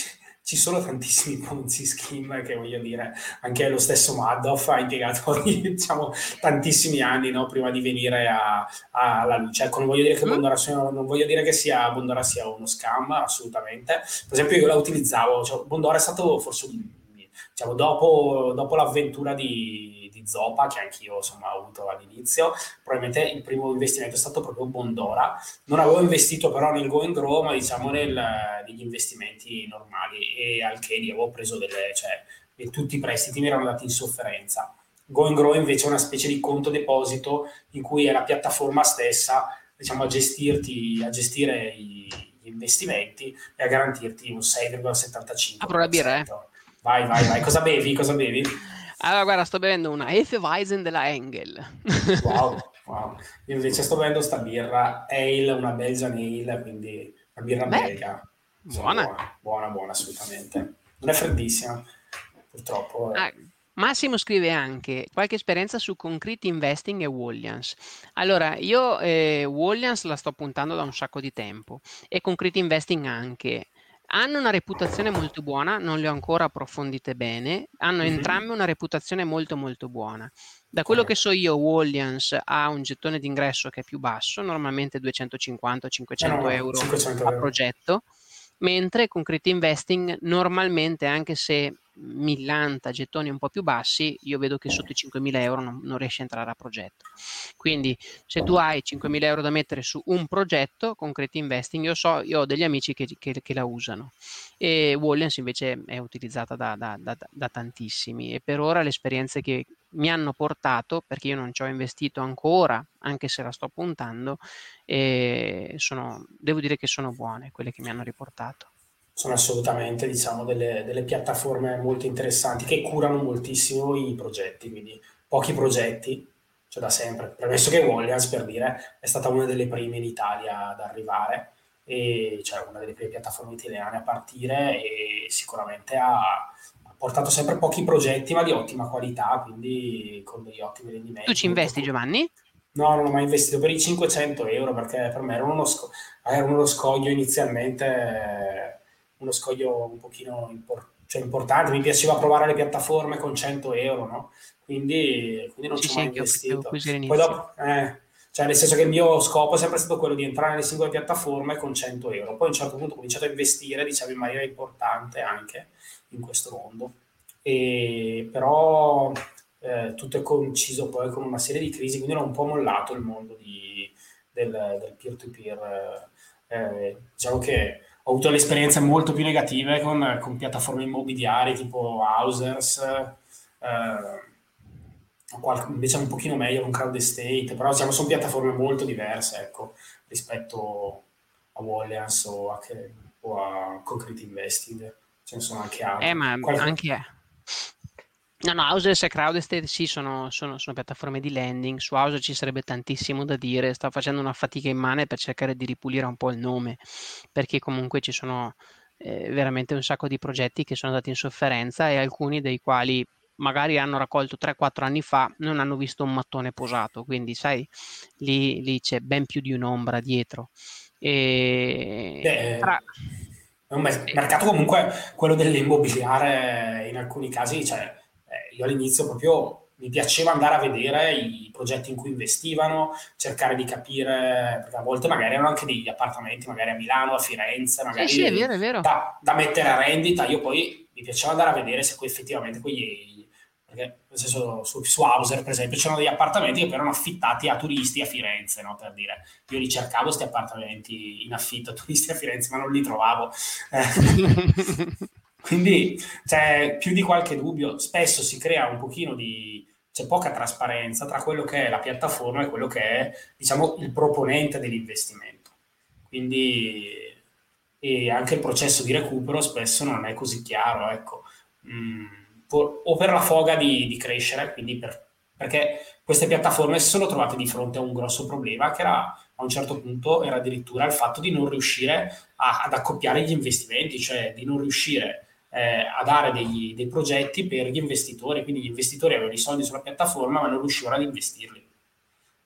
ci sono tantissimi Ponzi scheme che voglio dire, anche lo stesso Madoff ha impiegato diciamo, tantissimi anni no, prima di venire alla luce. Ecco, non voglio dire che mm. Bondora sia, non voglio dire che sia, Bondora sia uno scam, assolutamente. Per esempio io la utilizzavo, cioè, Bondora è stato forse diciamo, dopo, dopo l'avventura di Zopa, che anch'io insomma, ho avuto all'inizio. Probabilmente il primo investimento è stato proprio Bondora. Non avevo investito però nel Go and Grow, ma diciamo nel, negli investimenti normali e al che lì avevo preso delle, cioè, tutti i prestiti mi erano andati in sofferenza. Go and Grow invece è una specie di conto deposito in cui è la piattaforma stessa diciamo, a, gestirti, a gestire i, gli investimenti e a garantirti un 6,75%. Apro la birra, eh. Vai, vai, vai. Cosa bevi? Cosa bevi? Allora, guarda, sto bevendo una Hefeweizen della Engel. Wow, wow. Io invece sto bevendo sta birra Ale, una Belgian Ale, quindi una birra Beh, belga. Buona. buona. Buona, buona, assolutamente. Non è freddissima, purtroppo. Ah, Massimo scrive anche qualche esperienza su Concrete Investing e Wallians. Allora, io eh, Wallians la sto puntando da un sacco di tempo e Concrete Investing anche. Hanno una reputazione molto buona, non le ho ancora approfondite bene, hanno mm-hmm. entrambe una reputazione molto molto buona. Da quello che so io, Wallians ha un gettone d'ingresso che è più basso, normalmente 250-500 no, euro 500 a progetto, mentre Concrete Investing normalmente, anche se millanta gettoni un po' più bassi, io vedo che sotto i 5.000 euro non, non riesce a entrare a progetto. Quindi se tu hai 5.000 euro da mettere su un progetto, Concrete Investing, io so, io ho degli amici che, che, che la usano e Wallians invece è utilizzata da, da, da, da, tantissimi e per ora le esperienze che mi hanno portato, perché io non ci ho investito ancora, anche se la sto puntando, sono, devo dire che sono buone quelle che mi hanno riportato sono assolutamente diciamo, delle, delle, piattaforme molto interessanti che curano moltissimo i progetti, quindi pochi progetti, cioè da sempre. Premesso che Wallians, per dire, è stata una delle prime in Italia ad arrivare, e cioè una delle prime piattaforme italiane a partire e sicuramente ha portato sempre pochi progetti ma di ottima qualità, quindi con degli ottimi rendimenti. Tu ci investi Giovanni? No, non ho mai investito per i 500 euro perché per me era uno, sco- era uno scoglio inizialmente uno scoglio un pochino impor- cioè importante, mi piaceva provare le piattaforme con 100 euro, no? Quindi, quindi non sì, ci ho mai investito. Poi dopo, eh, cioè nel senso che il mio scopo è sempre stato quello di entrare nelle singole piattaforme con 100 euro. Poi a un certo punto ho cominciato a investire, diciamo, in maniera importante anche in questo mondo. E, però eh, tutto è coinciso poi con una serie di crisi, quindi era un po' mollato il mondo di, del, del peer-to-peer Eh, diciamo che ho avuto le esperienze molto più negative con, con piattaforme immobiliari tipo Housers, eh, invece un pochino meglio con Crowd Estate, però diciamo, sono piattaforme molto diverse ecco, rispetto a Wallians o a, o a Concrete Investing. Ce ne sono anche altre. Eh, ma Qualche... anche... No, no, Houses e Crowd Estate sì, sono, sono, sono, piattaforme di lending. Su House ci sarebbe tantissimo da dire. Sto facendo una fatica immane per cercare di ripulire un po' il nome, perché comunque ci sono eh, veramente un sacco di progetti che sono andati in sofferenza e alcuni dei quali magari hanno raccolto 3-4 anni fa non hanno visto un mattone posato. Quindi, sai, lì, lì c'è ben più di un'ombra dietro. E Beh, tra... È un mercato comunque quello dell'immobiliare in alcuni casi, cioè eh, io all'inizio proprio mi piaceva andare a vedere i progetti in cui investivano, cercare di capire, perché a volte magari erano anche degli appartamenti, magari a Milano, a Firenze, magari sì, sì, è vero, è vero. Da, da, mettere a rendita. Io poi mi piaceva andare a vedere se effettivamente quegli perché nel senso su, su Hauser per esempio c'erano degli appartamenti che erano affittati a turisti a Firenze no? per dire io li cercavo questi appartamenti in affitto a turisti a Firenze ma non li trovavo. quindi c'è più di qualche dubbio spesso si crea un pochino di c'è poca trasparenza tra quello che è la piattaforma e quello che è diciamo il proponente dell'investimento. Quindi e anche il processo di recupero spesso non è così chiaro ecco. Mm o per la foga di, di crescere, quindi per, perché queste piattaforme si sono trovate di fronte a un grosso problema che era a un certo punto era addirittura il fatto di non riuscire a, ad accoppiare gli investimenti, cioè di non riuscire eh, a dare degli, dei progetti per gli investitori, quindi gli investitori avevano i soldi sulla piattaforma ma non riuscivano ad investirli.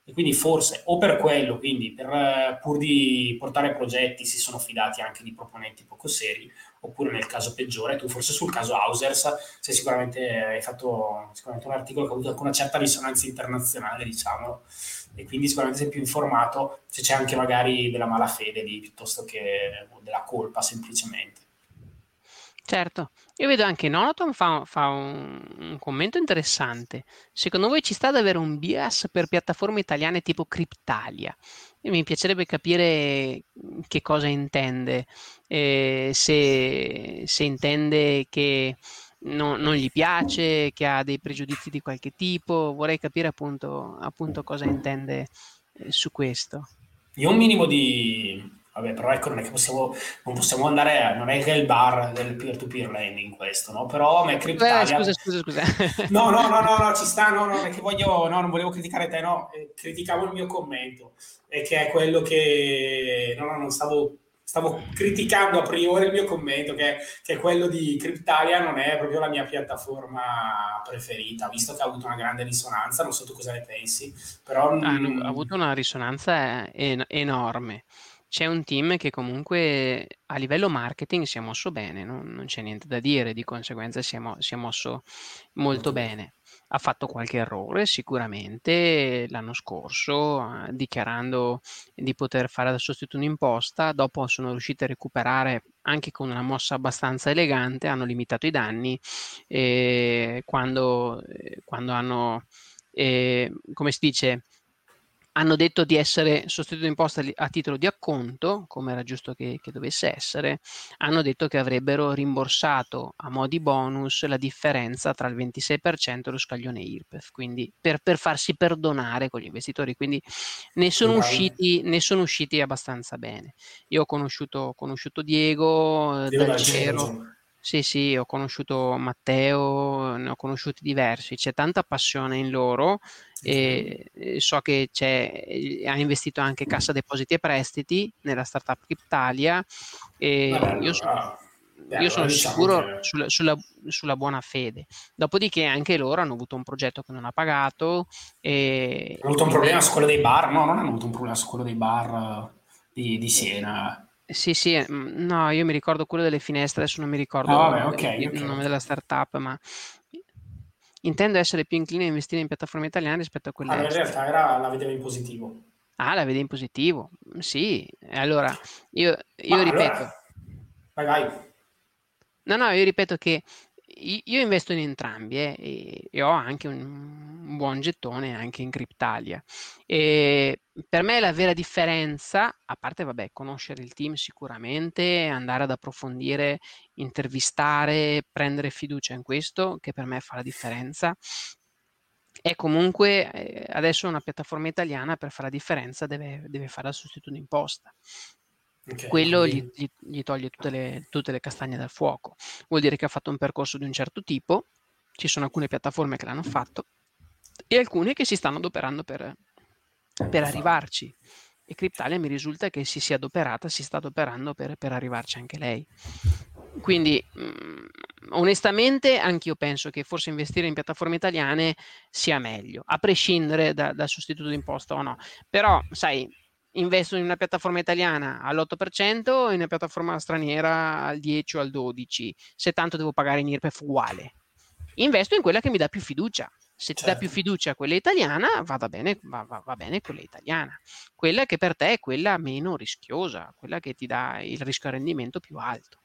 E quindi forse o per quello, quindi per, pur di portare progetti si sono fidati anche di proponenti poco seri, oppure nel caso peggiore, tu forse sul caso Hausers sei sicuramente, hai fatto sicuramente un articolo che ha avuto anche una certa risonanza internazionale, diciamo, e quindi sicuramente sei più informato se c'è anche magari della malafede lì piuttosto che della colpa semplicemente. Certo, io vedo anche Nonoton fa, fa un, un, commento interessante. Secondo voi ci sta ad avere un bias per piattaforme italiane tipo Cryptalia? E mi piacerebbe capire che cosa intende, eh, se, se, intende che no, non gli piace, che ha dei pregiudizi di qualche tipo, vorrei capire appunto, appunto cosa intende eh, su questo. Io un minimo di, Vabbè, però ecco, non è che possiamo, non possiamo andare, a, non è che è il bar del peer-to-peer lending questo, no? Però a me Cryptalia... Eh, scusa, scusa, scusa. No, no, no, no, no, ci sta, no, no, non è che voglio, no, non volevo criticare te, no, eh, criticavo il mio commento, e che è quello che, no, no, non stavo, stavo criticando a priori il mio commento, che, che, è quello di Cryptalia, non è proprio la mia piattaforma preferita, visto che ha avuto una grande risonanza, non so tu cosa ne pensi, però... Ah, no, ha avuto una risonanza en- enorme c'è un team che comunque a livello marketing si è mosso bene, no? non c'è niente da dire, di conseguenza si è, mo- si è mosso molto bene. Ha fatto qualche errore sicuramente l'anno scorso, eh, dichiarando di poter fare da sostituto un'imposta, dopo sono riusciti a recuperare anche con una mossa abbastanza elegante, hanno limitato i danni e quando, eh, quando hanno, eh, come si dice, hanno detto di essere sostituito imposta a titolo di acconto, come era giusto che, che, dovesse essere, hanno detto che avrebbero rimborsato a mo' di bonus la differenza tra il 26% e lo scaglione IRPEF, quindi per, per farsi perdonare con gli investitori, quindi ne sono, usciti, ne sono usciti abbastanza bene. Io ho conosciuto, conosciuto Diego, Diego Dal Cero. Sì, sì, ho conosciuto Matteo, ne ho conosciuti diversi, c'è tanta passione in loro e so che c'è, ha investito anche Cassa Depositi e Prestiti nella startup Cryptalia e Vabbè, io, so, beh, io sono diciamo sicuro che... sulla, sulla, sulla, buona fede. Dopodiché anche loro hanno avuto un progetto che non ha pagato. E... Hanno avuto un problema su quello dei bar? No, non hanno avuto un problema su quello dei bar di, di Siena. Sì, sì, mm, no, io mi ricordo quello delle finestre, adesso non mi ricordo ah, vabbè, okay, il, okay. nome della startup, ma intendo essere più incline a investire in piattaforme italiane rispetto a quelle allora, in realtà era, la vedevo in positivo. Ah, la vedi in positivo? Sì, allora io, io ripeto... Allora... Vai, vai. No, no, io ripeto che io investo in entrambi eh, e, e, ho anche un, un, buon gettone anche in Cryptalia. E per me la vera differenza, a parte vabbè, conoscere il team sicuramente, andare ad approfondire, intervistare, prendere fiducia in questo, che per me fa la differenza, è comunque eh, adesso una piattaforma italiana per fare la differenza deve, deve fare la sostituto d'imposta. Okay, quello gli, gli, gli, toglie tutte le, tutte le, castagne dal fuoco. Vuol dire che ha fatto un percorso di un certo tipo, ci sono alcune piattaforme che l'hanno fatto e alcune che si stanno adoperando per, per arrivarci. E Cryptalia mi risulta che si sia adoperata, si sta adoperando per, per arrivarci anche lei. Quindi, mh, mm, onestamente, anch'io penso che forse investire in piattaforme italiane sia meglio, a prescindere da, dal sostituto d'imposta o no. Però, sai, investo in una piattaforma italiana all'8% o in una piattaforma straniera al 10 o al 12, se tanto devo pagare in IRPEF uguale. Investo in quella che mi dà più fiducia. Se ti certo. dà più certo. fiducia quella italiana, vada bene, va, va, va, bene quella italiana. Quella che per te è quella meno rischiosa, quella che ti dà il rischio a rendimento più alto.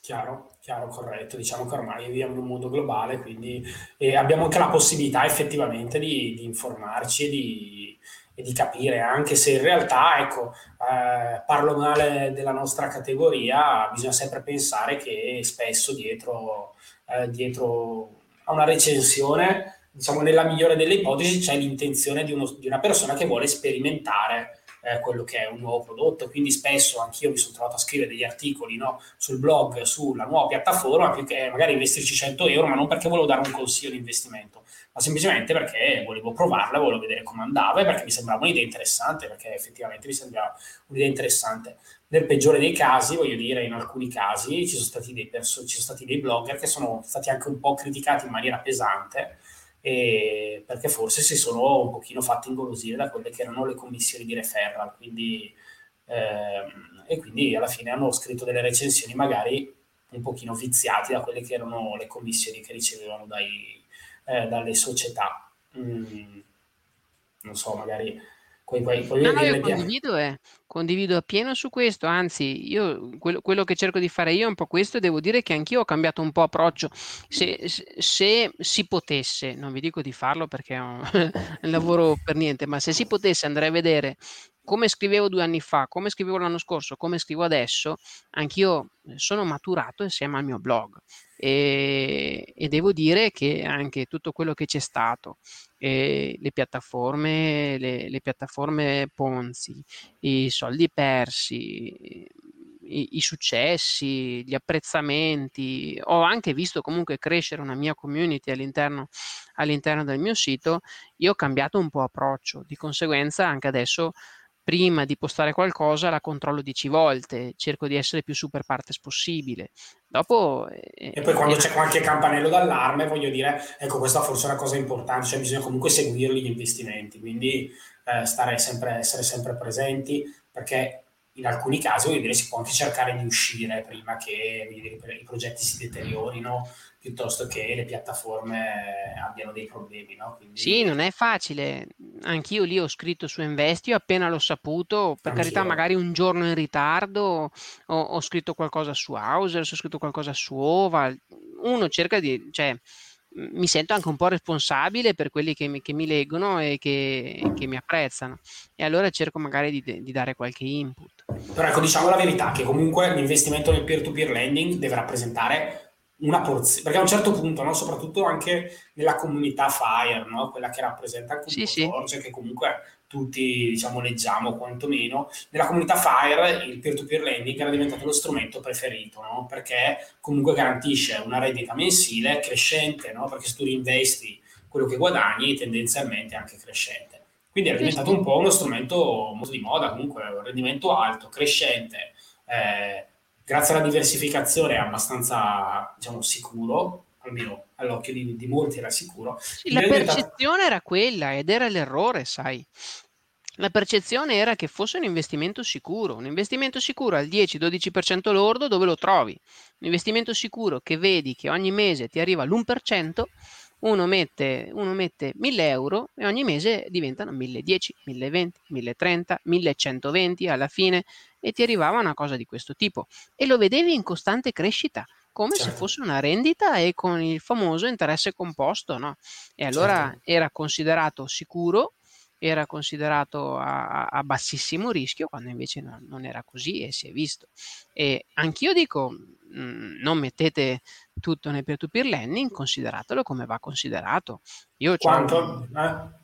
Chiaro, chiaro, corretto. Diciamo che ormai viviamo in un mondo globale, quindi abbiamo anche la possibilità effettivamente di, di informarci e di, di capire, anche se in realtà, ecco, eh, parlo male della nostra categoria, bisogna sempre pensare che spesso dietro, eh, dietro a una recensione, diciamo nella migliore delle ipotesi, c'è l'intenzione di, uno, di una persona che vuole sperimentare eh, quello che è un nuovo prodotto. Quindi spesso anch'io mi sono trovato a scrivere degli articoli no, sul blog sulla nuova piattaforma, più che magari investirci 100 euro, ma non perché volevo dare un consiglio di investimento, ma semplicemente perché volevo provarla, volevo vedere come andava e perché mi sembrava un'idea interessante, perché effettivamente mi sembrava un'idea interessante. Nel peggiore dei casi, voglio dire, in alcuni casi ci sono stati dei, perso- ci sono stati dei blogger che sono stati anche un po' criticati in maniera pesante e perché forse si sono un pochino fatti ingolosire da quelle che erano le commissioni di referral, quindi, ehm, e quindi alla fine hanno scritto delle recensioni magari un pochino viziati da quelle che erano le commissioni che ricevevano dai, eh, dalle società. Mm, non so, magari Puoi, puoi, puoi no, io condivido, eh. condivido appieno su questo, anzi, io quello, quello, che cerco di fare io è un po' questo e devo dire che anch'io ho cambiato un po' approccio. Se, se, se si potesse, non vi dico di farlo perché è un, un lavoro per niente, ma se si potesse andare a vedere come scrivevo due anni fa, come scrivevo l'anno scorso, come scrivo adesso, anch'io sono maturato insieme al mio blog. E, e devo dire che anche tutto quello che c'è stato, eh, le piattaforme, le, le piattaforme Ponzi, i soldi persi, i, i, successi, gli apprezzamenti, ho anche visto comunque crescere una mia community all'interno, all'interno del mio sito, io ho cambiato un po' approccio, di conseguenza anche adesso prima di postare qualcosa la controllo 10 volte, cerco di essere più super partes possibile. Dopo, eh, e poi quando eh, c'è qualche campanello d'allarme, voglio dire, ecco, questa forse è una cosa importante, cioè bisogna comunque seguirli gli investimenti, quindi eh, stare sempre, essere sempre presenti, perché in alcuni casi, dire, si può anche cercare di uscire prima che dire, i progetti si deteriorino, piuttosto che le piattaforme abbiano dei problemi. No? Quindi... Sì, non è facile. Anch'io lì ho scritto su Investio appena l'ho saputo, per Anch'io. carità magari un giorno in ritardo, ho, ho scritto qualcosa su Hauser, ho scritto qualcosa su Oval. Uno cerca di... Cioè, mi sento anche un po' responsabile per quelli che mi, che mi leggono e che, che, mi apprezzano e allora cerco magari di, di, dare qualche input. Però ecco, diciamo la verità che comunque l'investimento nel peer-to-peer lending deve rappresentare una porzione, perché a un certo punto, no, soprattutto anche nella comunità FIRE, no, quella che rappresenta anche un sì, Forge, sì. che comunque tutti diciamo leggiamo quantomeno, nella comunità FIRE il peer-to-peer lending era diventato lo strumento preferito, no? perché comunque garantisce una reddita mensile crescente, perché se tu investi quello che guadagni tendenzialmente è anche crescente. Quindi è diventato un po' uno strumento molto di moda, comunque un rendimento alto, crescente, eh, grazie alla diversificazione è abbastanza diciamo, sicuro, almeno all'occhio di, di molti era sicuro. Sì, la percezione era quella ed era l'errore, sai. La percezione era che fosse un investimento sicuro, un investimento sicuro al 10-12% lordo dove lo trovi, un investimento sicuro che vedi che ogni mese ti arriva l'1%, uno mette, uno mette 1000 euro e ogni mese diventano 1010, 1020, 1030, 1120 alla fine e ti arrivava una cosa di questo tipo e lo vedevi in costante crescita come certo. se fosse una rendita e con il famoso interesse composto, no? E allora certo. era considerato sicuro, era considerato a, a bassissimo rischio, quando invece no, non era così e si è visto. E anch'io dico, mh, mm, non mettete tutto nel peer-to-peer lending, consideratelo come va considerato. Io Quanto? Eh?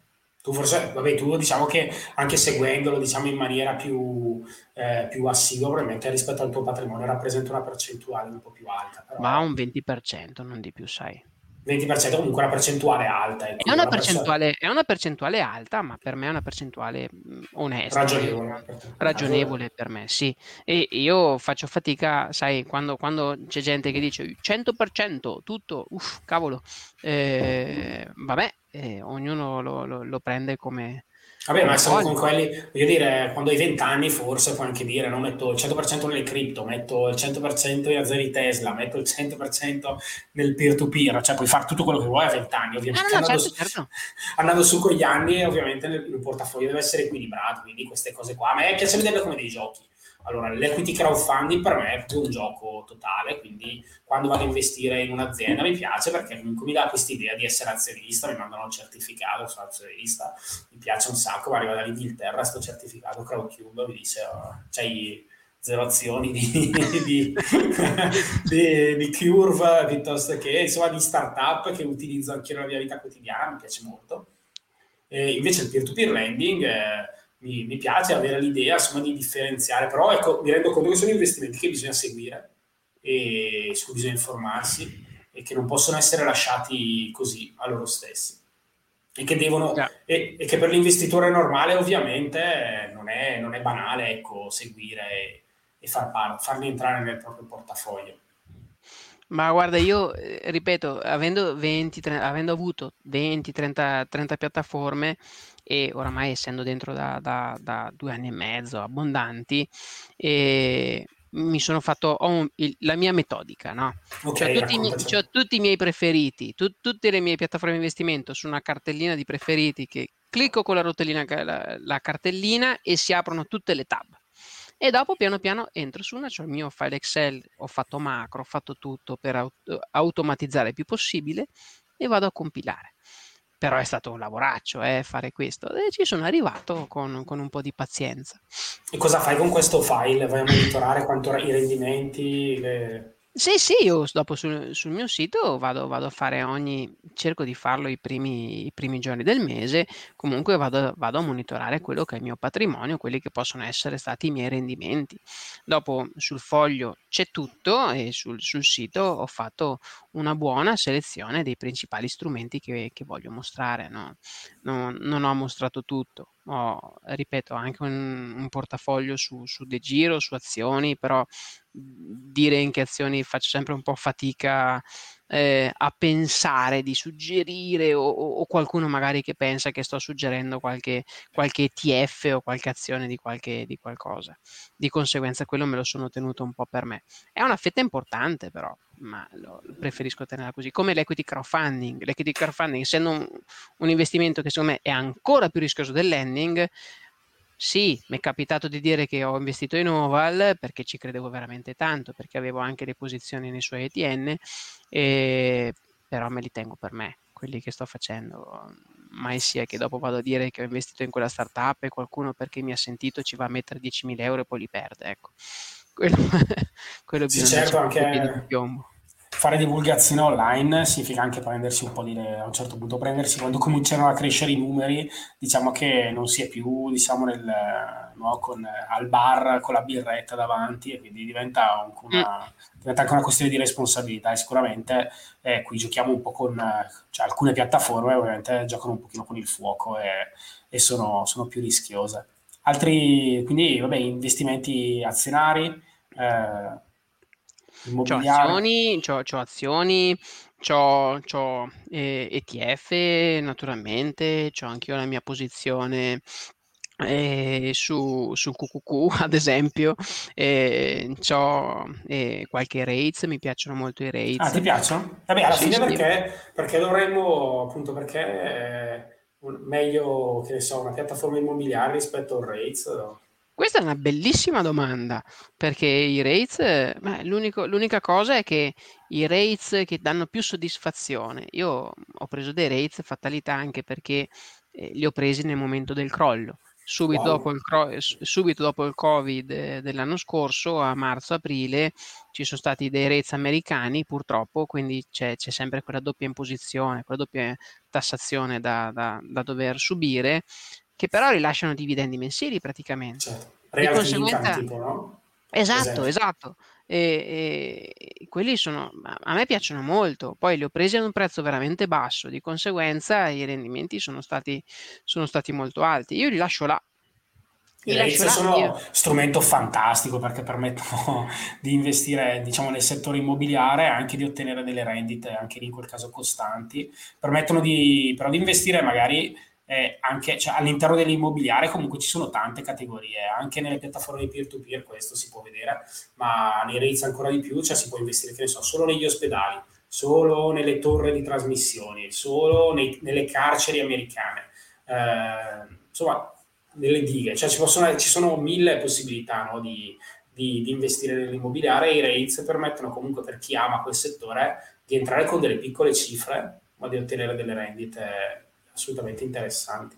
Tu forse, vabbè, tu diciamo che anche seguendolo diciamo in maniera più, eh, più assidua, probabilmente rispetto al tuo patrimonio rappresenta una percentuale un po' più alta. Però... Ma un 20%, non di più, sai. 20% comunque una percentuale alta. Ecco, è, una percentuale, persona... è una percentuale alta, ma per me è una percentuale mm, onesta. Ragionevole. Ragionevole per me, sì. E io faccio fatica, sai, quando, quando c'è gente che dice 100% tutto, uff, cavolo, eh, vabbè, eh, ognuno lo, lo, lo prende come, Vabbè, ma siamo con quelli, voglio dire, quando hai 20 anni forse puoi anche dire, no, metto il 100% nelle cripto, metto il 100% in azioni Tesla, metto il 100% nel peer-to-peer, cioè puoi fare tutto quello che vuoi a 20 anni, ovviamente. Ah, no, andando, certo, certo. andando, su con gli anni, ovviamente il portafoglio deve essere equilibrato, quindi queste cose qua. A me piace vederle come dei giochi. Allora, l'equity crowdfunding per me è un gioco totale, quindi quando vado a investire in un'azienda mi piace perché comunque mi dà questa idea di essere azionista, mi mandano il certificato, sono azionista, mi piace un sacco, ma arriva dall'Inghilterra questo certificato Crowdcube, mi dice oh, c'hai zero azioni di, di, di, di, Curve piuttosto che insomma di startup che utilizzo anche nella mia vita quotidiana, mi piace molto. E invece il peer-to-peer lending... Eh, mi, mi piace avere l'idea insomma, di differenziare, però ecco, mi rendo conto che sono investimenti che bisogna seguire e su cui bisogna informarsi e che non possono essere lasciati così a loro stessi. E che, devono, yeah. e, e, che per l'investitore normale ovviamente non è, non è banale ecco, seguire e, e far par- farli entrare nel proprio portafoglio. Ma guarda, io eh, ripeto, avendo, 20, 30, avendo avuto 20, 30, 30 piattaforme, e oramai essendo dentro da, da, da due anni e mezzo abbondanti, e mi sono fatto un, il, la mia metodica, no? Okay, cioè, tutti, i miei, cioè, tutti, i miei preferiti, tu, tutte le mie piattaforme di investimento su una cartellina di preferiti che clicco con la rotellina, la, la cartellina e si aprono tutte le tab. E dopo piano piano entro su una, cioè il mio file Excel, ho fatto macro, ho fatto tutto per aut- automatizzare il più possibile e vado a compilare però è stato un lavoraccio eh, fare questo e ci sono arrivato con, con, un po' di pazienza. E cosa fai con questo file? Vai a monitorare quanto i rendimenti? Le... Sì, sì, io dopo sul, sul mio sito vado, vado, a fare ogni, cerco di farlo i primi, i primi giorni del mese, comunque vado, vado, a monitorare quello che è il mio patrimonio, quelli che possono essere stati i miei rendimenti. Dopo sul foglio c'è tutto e sul, sul sito ho fatto una buona selezione dei principali strumenti che, che voglio mostrare. No? No, non ho mostrato tutto, ho, ripeto, anche un, un portafoglio su, su De Giro, su azioni, però dire in che azioni faccio sempre un po' fatica eh, a pensare di suggerire o, o, qualcuno magari che pensa che sto suggerendo qualche, qualche ETF o qualche azione di, qualche, di qualcosa. Di conseguenza quello me lo sono tenuto un po' per me. È una fetta importante però, ma lo, preferisco tenerla così. Come l'equity crowdfunding. L'equity crowdfunding, essendo un, un investimento che secondo me è ancora più rischioso del lending, sì, mi è capitato di dire che ho investito in Oval perché ci credevo veramente tanto, perché avevo anche le posizioni nei suoi ETN, e... però me li tengo per me, quelli che sto facendo. Mai sia che dopo vado a dire che ho investito in quella startup e qualcuno perché mi ha sentito ci va a mettere 10.000 euro e poi li perde. Ecco. Quello, quello sì, certo, anche... piombo fare divulgazione online significa anche prendersi un po' di a un certo punto prendersi quando cominciano a crescere i numeri diciamo che non si è più diciamo nel, no, con, al bar con la birretta davanti e quindi diventa, una, mm. diventa anche una questione di responsabilità e sicuramente eh, qui giochiamo un po' con cioè, alcune piattaforme ovviamente giocano un pochino con il fuoco e, e sono, sono, più rischiose altri quindi vabbè investimenti azionari eh, C'ho azioni, c'ho, c'ho azioni, c'ho, c'ho eh, ETF naturalmente, c'ho anche io la mia posizione eh, su, sul QQQ ad esempio, eh, c'ho eh, qualche rates, mi piacciono molto i rates. Ah, ti piacciono? Vabbè, alla sì, fine sì. Perché, perché dovremmo, appunto, perché meglio, che ne so, una piattaforma immobiliare rispetto al rates? Questa è una bellissima domanda, perché i rates, beh, l'unica cosa è che i rates che danno più soddisfazione, io ho preso dei rates fatalità anche perché eh, li ho presi nel momento del crollo. Subito, wow. dopo il cro- subito dopo il Covid eh, dell'anno scorso, a marzo-aprile, ci sono stati dei rates americani, purtroppo, quindi c'è, c'è sempre quella doppia imposizione, quella doppia tassazione da, da, da dover subire che però rilasciano dividendi mensili praticamente. Certo. Real di conseguenza... tipo, no? Esatto, esatto. E, e, quelli sono, a me piacciono molto, poi li ho presi ad un prezzo veramente basso, di conseguenza i rendimenti sono stati, sono stati molto alti. Io li lascio là. I REITs sono uno strumento fantastico perché permettono di investire diciamo, nel settore immobiliare e anche di ottenere delle rendite, anche in quel caso costanti. Permettono di, però di investire magari eh, anche cioè, all'interno dell'immobiliare comunque ci sono tante categorie, anche nelle piattaforme peer-to-peer questo si può vedere, ma nei rates ancora di più, cioè si può investire, che ne so, solo negli ospedali, solo nelle torri di trasmissioni, solo nei, nelle carceri americane, eh, insomma, nelle dighe, cioè ci, possono, ci sono mille possibilità no, di, di, di, investire nell'immobiliare. E i rates permettono comunque per chi ama quel settore di entrare con delle piccole cifre, ma di ottenere delle rendite assolutamente interessanti.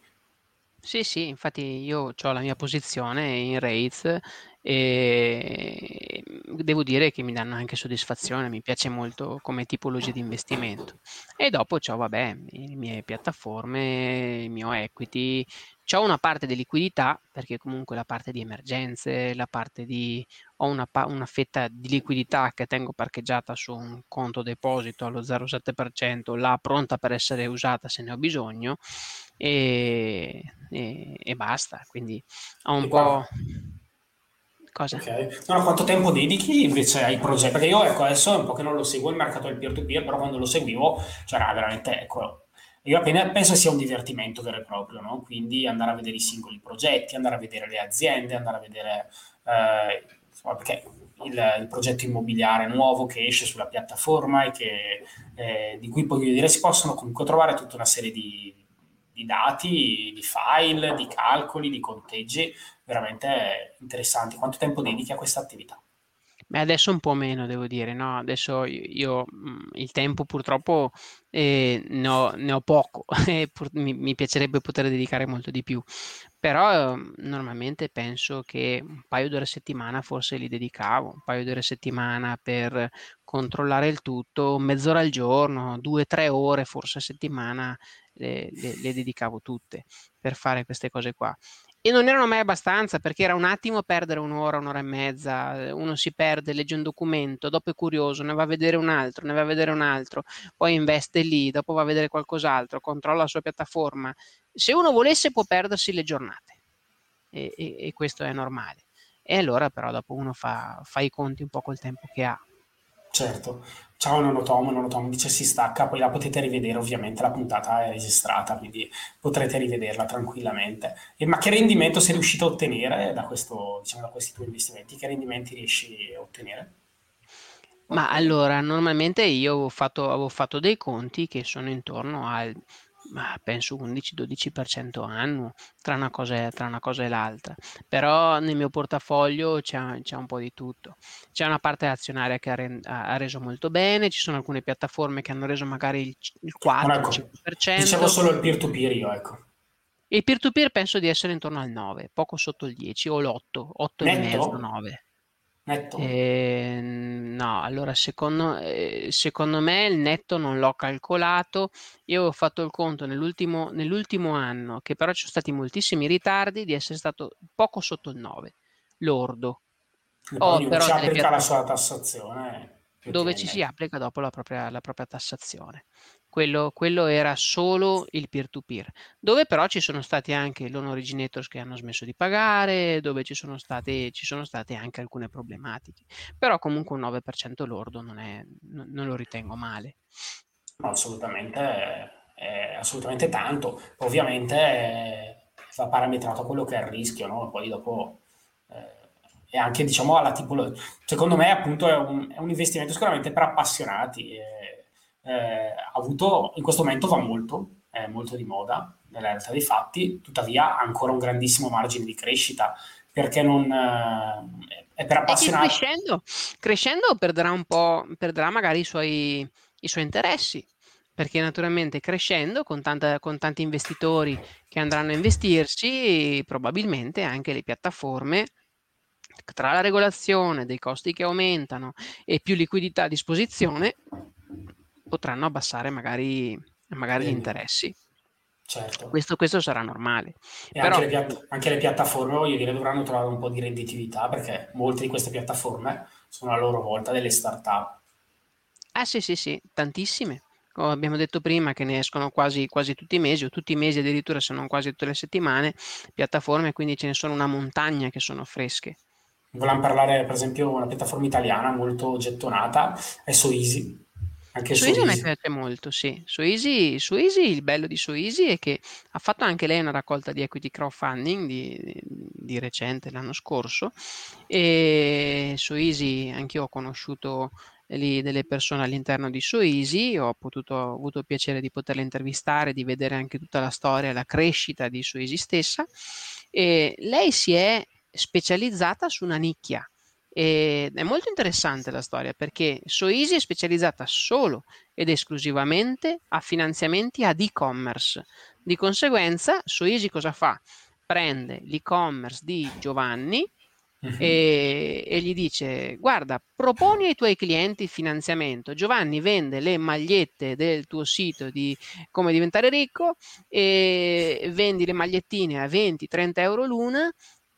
Sì, sì, infatti io ho la mia posizione in rates e devo dire che mi danno anche soddisfazione, mi piace molto come tipologia di investimento. E dopo ho, vabbè, le mie piattaforme, il mio equity, ho una parte di liquidità, perché comunque la parte di emergenze, la parte di... ho una, una fetta di liquidità che tengo parcheggiata su un conto deposito allo 0,7%, là pronta per essere usata se ne ho bisogno e, e, e basta. Quindi ho un e po'... Cosa? Okay. No, quanto tempo dedichi invece ai progetti? Perché io ecco, adesso è un po' che non lo seguo il mercato del peer-to-peer, però quando lo seguivo c'era veramente ecco, io penso sia un divertimento vero e proprio, no? quindi andare a vedere i singoli progetti, andare a vedere le aziende, andare a vedere eh, insomma, perché il, il, progetto immobiliare nuovo che esce sulla piattaforma e che, eh, di cui poi dire si possono comunque trovare tutta una serie di, di dati, di file, di calcoli, di conteggi veramente interessanti. Quanto tempo dedichi a questa attività? Beh, adesso un po' meno, devo dire, no? Adesso io, mhmm, il tempo purtroppo eh, ne, ho, ne, ho, poco e mi, mi, piacerebbe poter dedicare molto di più, però eh, normalmente penso che un paio d'ore a settimana forse li dedicavo, un paio d'ore a settimana per controllare il tutto, mezz'ora al giorno, due, tre ore forse a settimana le, le, le dedicavo tutte per fare queste cose qua e non erano mai abbastanza perché era un attimo perdere un'ora, un'ora e mezza, uno si perde, legge un documento, dopo è curioso, ne va a vedere un altro, ne va a vedere un altro, poi investe lì, dopo va a vedere qualcos'altro, controlla la sua piattaforma. Se uno volesse può perdersi le giornate e, e, e questo è normale. E allora però dopo uno fa, fa i conti un po' col tempo che ha. Certo, ciao Nonotomo, Nonotomo dice si stacca, poi la potete rivedere ovviamente, la puntata è registrata, quindi potrete rivederla tranquillamente. E, ma che rendimento sei riuscito a ottenere da, questo, diciamo, da questi tuoi investimenti? Che rendimenti riesci a ottenere? Ma allora, normalmente io avevo fatto, avevo fatto dei conti che sono intorno al ma penso 11-12% annuo tra una, cosa e, tra una cosa e l'altra. Però nel mio portafoglio c'è, c'è un po' di tutto. C'è una parte azionaria che ha, re, ha, reso molto bene, ci sono alcune piattaforme che hanno reso magari il, il 4, ecco, 5%. Dicevo solo il peer-to-peer io, ecco. Il peer-to-peer penso di essere intorno al 9, poco sotto il 10 o l'8, 8,5, 9. Netto? Eh, no, allora secondo, eh, secondo me il netto non l'ho calcolato. Io ho fatto il conto nell'ultimo, nell'ultimo anno, che però ci sono stati moltissimi ritardi, di essere stato poco sotto il 9, lordo. Oh, però ci applica la sua tassazione. Dove ci si applica dopo la propria, la propria tassazione quello, quello, era solo il peer-to-peer, dove però ci sono stati anche loan originators che hanno smesso di pagare, dove ci sono state, ci sono state anche alcune problematiche. Però comunque un 9% lordo non, è, non lo ritengo male. Assolutamente, è assolutamente tanto. Ovviamente è, va parametrato quello che è il rischio, no? Poi dopo... Eh, e anche diciamo alla tipologia. Secondo me, appunto, è un, è un investimento sicuramente per appassionati. Eh, eh, avuto, in questo momento va molto, è molto di moda nella realtà dei fatti, tuttavia ha ancora un grandissimo margine di crescita perché non... Eh, è per appassionati. Crescendo, crescendo perderà un po', perderà magari i suoi, i suoi interessi, perché naturalmente crescendo con, tanta, con, tanti investitori che andranno a investirsi, probabilmente anche le piattaforme, tra la regolazione, dei costi che aumentano e più liquidità a disposizione, potranno abbassare magari, magari gli interessi. Certo. Questo, questo, sarà normale. E Però... anche, le piatt- anche, le piattaforme, voglio dire, dovranno trovare un po' di redditività perché molte di queste piattaforme sono a loro volta delle start-up. Ah sì, sì, sì, tantissime. Come abbiamo detto prima che ne escono quasi, quasi tutti i mesi, o tutti i mesi addirittura se non quasi tutte le settimane, piattaforme, quindi ce ne sono una montagna che sono fresche. Volevamo parlare, per esempio, una piattaforma italiana molto gettonata, è SoEasy anche su, Easy, mi piace molto, sì. Su Easy, su Easy, il bello di Su Easy è che ha fatto anche lei una raccolta di equity crowdfunding di, di recente, l'anno scorso, e su Easy anch'io ho conosciuto lì delle persone all'interno di Su Easy, ho, potuto, ho avuto il piacere di poterle intervistare, di vedere anche tutta la storia, la crescita di Su Easy stessa, e lei si è specializzata su una nicchia, ed è molto interessante la storia perché Soeasy è specializzata solo ed esclusivamente a finanziamenti ad e-commerce. Di conseguenza, Soeasy cosa fa? Prende l'e-commerce di Giovanni uh-huh. e, e, gli dice: Guarda, proponi ai tuoi clienti il finanziamento. Giovanni vende le magliette del tuo sito di come diventare ricco e vendi le magliettine a 20-30 euro l'una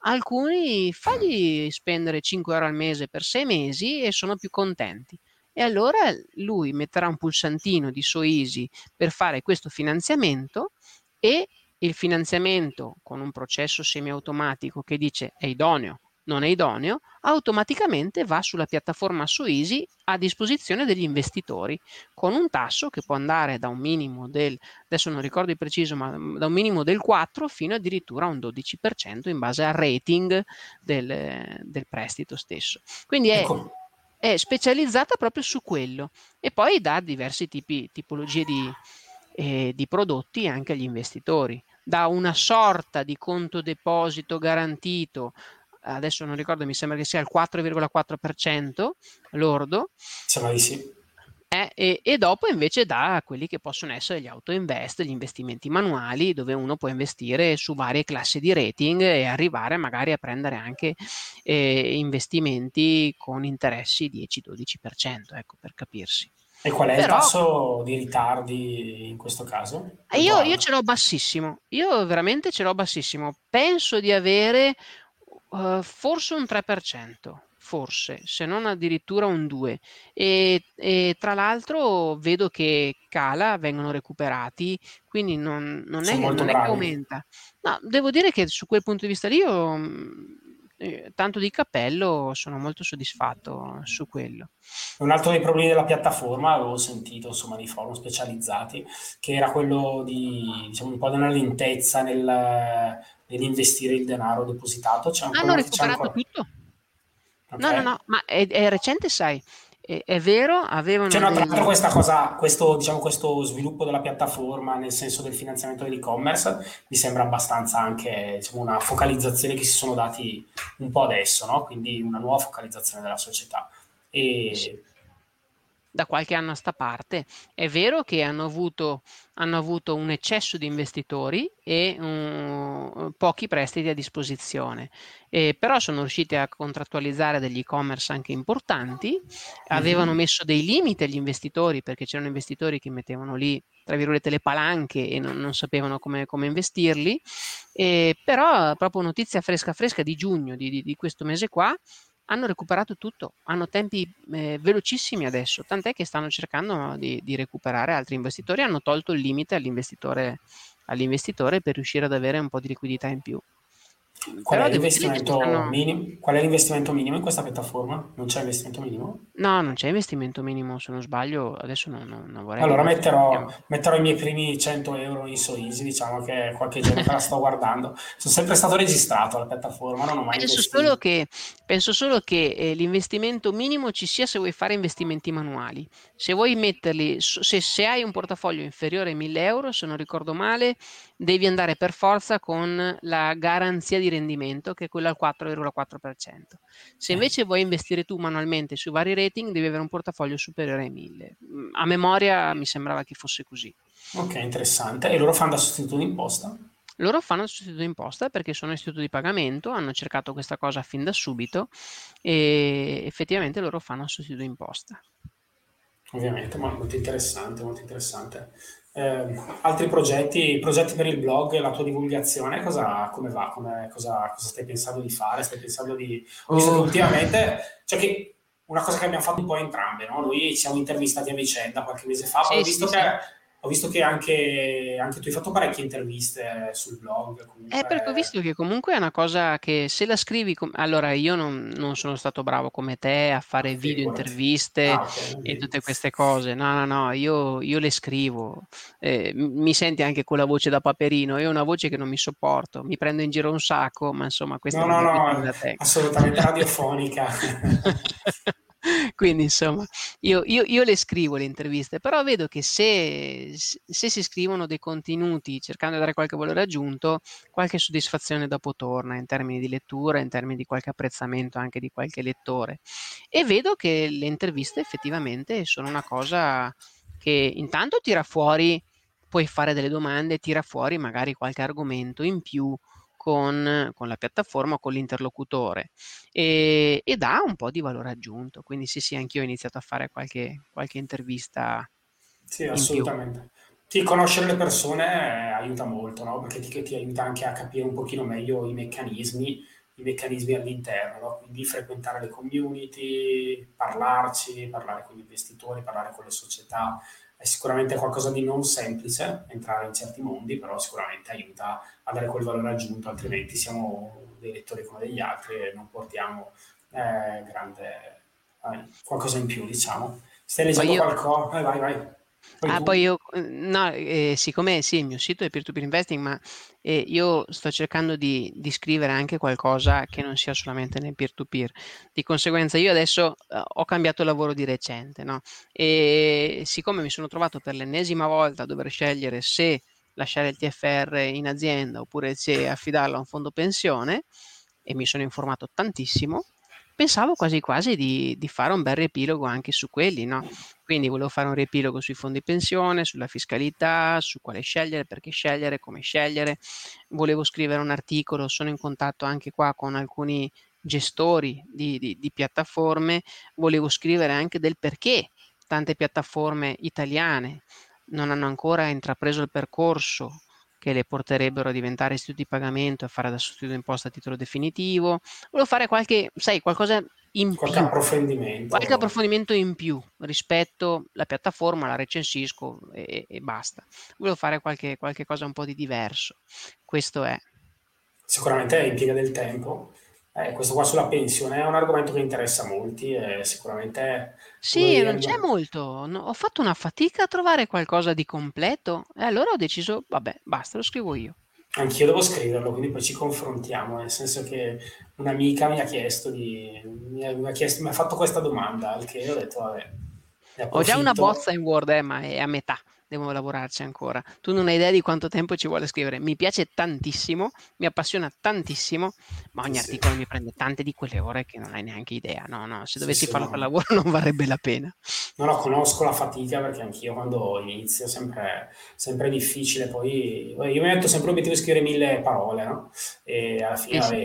alcuni fagli spendere 5 euro al mese per 6 mesi e sono più contenti. E allora lui metterà un pulsantino di Soeasy per fare questo finanziamento e il finanziamento con un processo semiautomatico che dice è idoneo non è idoneo, automaticamente va sulla piattaforma su Easy a disposizione degli investitori con un tasso che può andare da un minimo del, adesso non ricordo il preciso, ma da un minimo del 4 fino addirittura a un 12% in base al rating del, del prestito stesso. Quindi è, ecco. è, specializzata proprio su quello e poi dà diversi tipi, tipologie di, eh, di prodotti anche agli investitori da una sorta di conto deposito garantito adesso non ricordo, mi sembra che sia il 4,4% lordo. Sembra di sì. Eh, e, e, dopo invece da quelli che possono essere gli auto invest, gli investimenti manuali, dove uno può investire su varie classi di rating e arrivare magari a prendere anche eh, investimenti con interessi 10-12%, ecco per capirsi. E qual è Però, il tasso di ritardi in questo caso? Io, io, ce l'ho bassissimo, io veramente ce l'ho bassissimo. Penso di avere Uh, forse un 3%, forse, se non addirittura un 2%. E, e tra l'altro vedo che cala, vengono recuperati, quindi non, non, è, non è, che aumenta. No, devo dire che su quel punto di vista lì io mm, eh, tanto di cappello, sono molto soddisfatto su quello. Un altro dei problemi della piattaforma, avevo sentito insomma nei forum specializzati, che era quello di diciamo, un po' della lentezza nel, nell'investire il denaro depositato. C'è ancora, Hanno recuperato ancora... tutto? Okay. No, no, no, ma è, è recente, sai. È, è, vero, avevano. Cioè, no, tra l'altro, questa cosa, questo, diciamo, questo sviluppo della piattaforma nel senso del finanziamento dell'e-commerce mi sembra abbastanza anche diciamo, una focalizzazione che si sono dati un po' adesso, no? quindi una nuova focalizzazione della società. E... Sì da qualche anno a sta parte. È vero che hanno avuto, hanno avuto un eccesso di investitori e um, pochi prestiti a disposizione, eh, però sono riusciti a contrattualizzare degli e-commerce anche importanti, avevano messo dei limiti agli investitori perché c'erano investitori che mettevano lì tra virgolette le palanche e non, non sapevano come, come investirli, eh, però proprio notizia fresca fresca di giugno di, di, di questo mese qua, hanno recuperato tutto, hanno tempi eh, velocissimi adesso, tant'è che stanno cercando di, di, recuperare altri investitori, hanno tolto il limite all'investitore, all'investitore per riuscire ad avere un po' di liquidità in più. Qual è, stanno... Qual è, l'investimento minimo in questa piattaforma? Non c'è investimento minimo? No, non c'è investimento minimo, se non sbaglio, adesso non, non, non vorrei... Allora metterò, metterò, i miei primi 100 euro in Soeasy, diciamo che qualche giorno la sto guardando. Sono sempre stato registrato alla piattaforma, non ho mai penso solo che, penso solo che eh, l'investimento minimo ci sia se vuoi fare investimenti manuali. Se vuoi metterli, se, se hai un portafoglio inferiore ai 1000 euro, se non ricordo male, devi andare per forza con la garanzia di rendimento che è quella al 4,4%. Se invece vuoi investire tu manualmente sui vari rating, devi avere un portafoglio superiore ai 1000. Mm, a memoria mi sembrava che fosse così. Ok, interessante. E loro fanno da sostituto d'imposta? Loro fanno il sostituto d'imposta perché sono istituto di pagamento, hanno cercato questa cosa fin da subito e effettivamente loro fanno il sostituto d'imposta. Ovviamente, ma molto interessante, molto interessante. Eh, altri progetti, progetti per il blog, la tua divulgazione, cosa, come va? Come, cosa, cosa, stai pensando di fare? Stai pensando di... Ho visto oh. che ultimamente, cioè che una cosa che abbiamo fatto un po' entrambe, no? Noi ci siamo intervistati a vicenda qualche mese fa, sì, ho visto sì, che... Sì ho visto che anche, anche, tu hai fatto parecchie interviste sul blog. Comunque... Eh, perché ho visto che comunque è una cosa che se la scrivi... Com- allora, io non, non, sono stato bravo come te a fare okay, video interviste ah, okay, e tutte queste cose. No, no, no, io, io le scrivo. Eh, mi senti anche con la voce da paperino. Io ho una voce che non mi sopporto. Mi prendo in giro un sacco, ma insomma, questa no, è no, no, assolutamente radiofonica. Quindi insomma, io, io, io, le scrivo le interviste, però vedo che se, se, si scrivono dei contenuti cercando di dare qualche valore aggiunto, qualche soddisfazione dopo torna in termini di lettura, in termini di qualche apprezzamento anche di qualche lettore. E vedo che le interviste effettivamente sono una cosa che intanto tira fuori, puoi fare delle domande, tira fuori magari qualche argomento in più con, con la piattaforma o con l'interlocutore e, e, dà un po' di valore aggiunto. Quindi sì, sì, anch'io ho iniziato a fare qualche, qualche intervista. Sì, assolutamente. Sì, conoscere le persone aiuta molto, no? perché ti, ti, aiuta anche a capire un pochino meglio i meccanismi, i meccanismi all'interno, no? quindi frequentare le community, parlarci, parlare con gli investitori, parlare con le società, è sicuramente qualcosa di non semplice entrare in certi mondi, però sicuramente aiuta a dare quel valore aggiunto, altrimenti siamo dei lettori come degli altri e non portiamo eh, grande, eh, qualcosa in più, diciamo. Stai leggendo io... qualcosa? Eh, vai, vai. Ah, poi io, no, eh, siccome sì, il mio sito è peer-to-peer investing, ma eh, io sto cercando di, di, scrivere anche qualcosa che non sia solamente nel peer-to-peer. Di conseguenza io adesso eh, ho cambiato lavoro di recente, no? E siccome mi sono trovato per l'ennesima volta a dover scegliere se lasciare il TFR in azienda oppure se affidarlo a un fondo pensione, e mi sono informato tantissimo, pensavo quasi quasi di, di, fare un bel riepilogo anche su quelli, no? Quindi volevo fare un riepilogo sui fondi pensione, sulla fiscalità, su quale scegliere, perché scegliere, come scegliere. Volevo scrivere un articolo, sono in contatto anche qua con alcuni gestori di, di, di piattaforme, volevo scrivere anche del perché tante piattaforme italiane non hanno ancora intrapreso il percorso che le porterebbero a diventare istituti di pagamento e fare da sostituto d'imposta a titolo definitivo. Volevo fare qualche, sai, qualcosa in qualche più. approfondimento. Qualche approfondimento in più rispetto alla piattaforma, la recensisco e, e basta. Volevo fare qualche, qualche cosa un po' di diverso. Questo è. Sicuramente impiega del tempo eh, questo qua sulla pensione è un argomento che interessa molti e sicuramente... Sì, non c'è molto. No, ho fatto una fatica a trovare qualcosa di completo e allora ho deciso, vabbè, basta, lo scrivo io. Anch'io devo scriverlo, quindi poi ci confrontiamo, nel senso che un'amica mi ha chiesto di... mi ha, mi ha, chiesto, mi ha fatto questa domanda, al che ho detto, vabbè... Ho già una bozza in Word, eh, ma è a metà devo lavorarci ancora. Tu non hai idea di quanto tempo ci vuole scrivere. Mi piace tantissimo, mi appassiona tantissimo, ma ogni sì. articolo mi prende tante di quelle ore che non hai neanche idea. No, no, se dovessi sì, farlo no. per lavoro non varrebbe la pena. No, no, conosco la fatica perché anch'io quando inizio è sempre, sempre difficile. Poi io mi metto sempre l'obiettivo di scrivere mille parole, no? E alla fine, vabbè,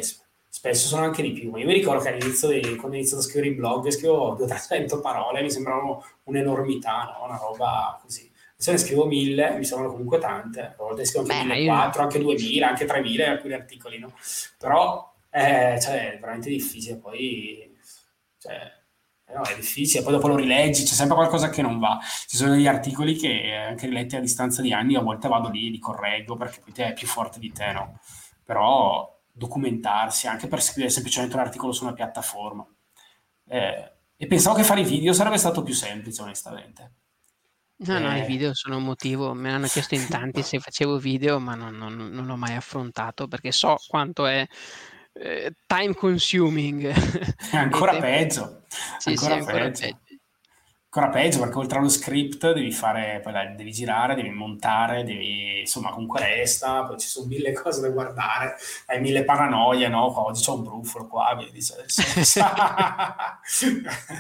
spesso sono anche di più. Ma io mi ricordo che all'inizio, di, quando ho iniziato a scrivere i blog, scrivo 200 parole, mi sembravano un'enormità, no? una roba così se ne scrivo mille, mi sembrano comunque tante, a volte scrivo anche 1400, anche 2000, anche 3000 alcuni articoli, no? Però eh, cioè, è veramente difficile, poi cioè, eh, no, è difficile, poi dopo lo rileggi, c'è sempre qualcosa che non va. Ci sono degli articoli che anche riletti a distanza di anni, a volte vado lì e li correggo perché poi te è più forte di te, no? Però documentarsi anche per scrivere semplicemente un articolo su una piattaforma. Eh, e pensavo che fare i video sarebbe stato più semplice, onestamente. No, no, i eh. video sono un motivo. Me l'hanno chiesto in tanti se facevo video, ma non, non, non l'ho mai affrontato perché so quanto è eh, time consuming. È ancora peggio. Sì, ancora, sì, ancora peggio. Peggio. ancora peggio perché oltre allo script devi fare, poi devi girare, devi montare, devi, insomma comunque resta, poi ci sono mille cose da guardare, hai mille paranoie, no? Oggi c'ho un brufolo qua, vedi, dice,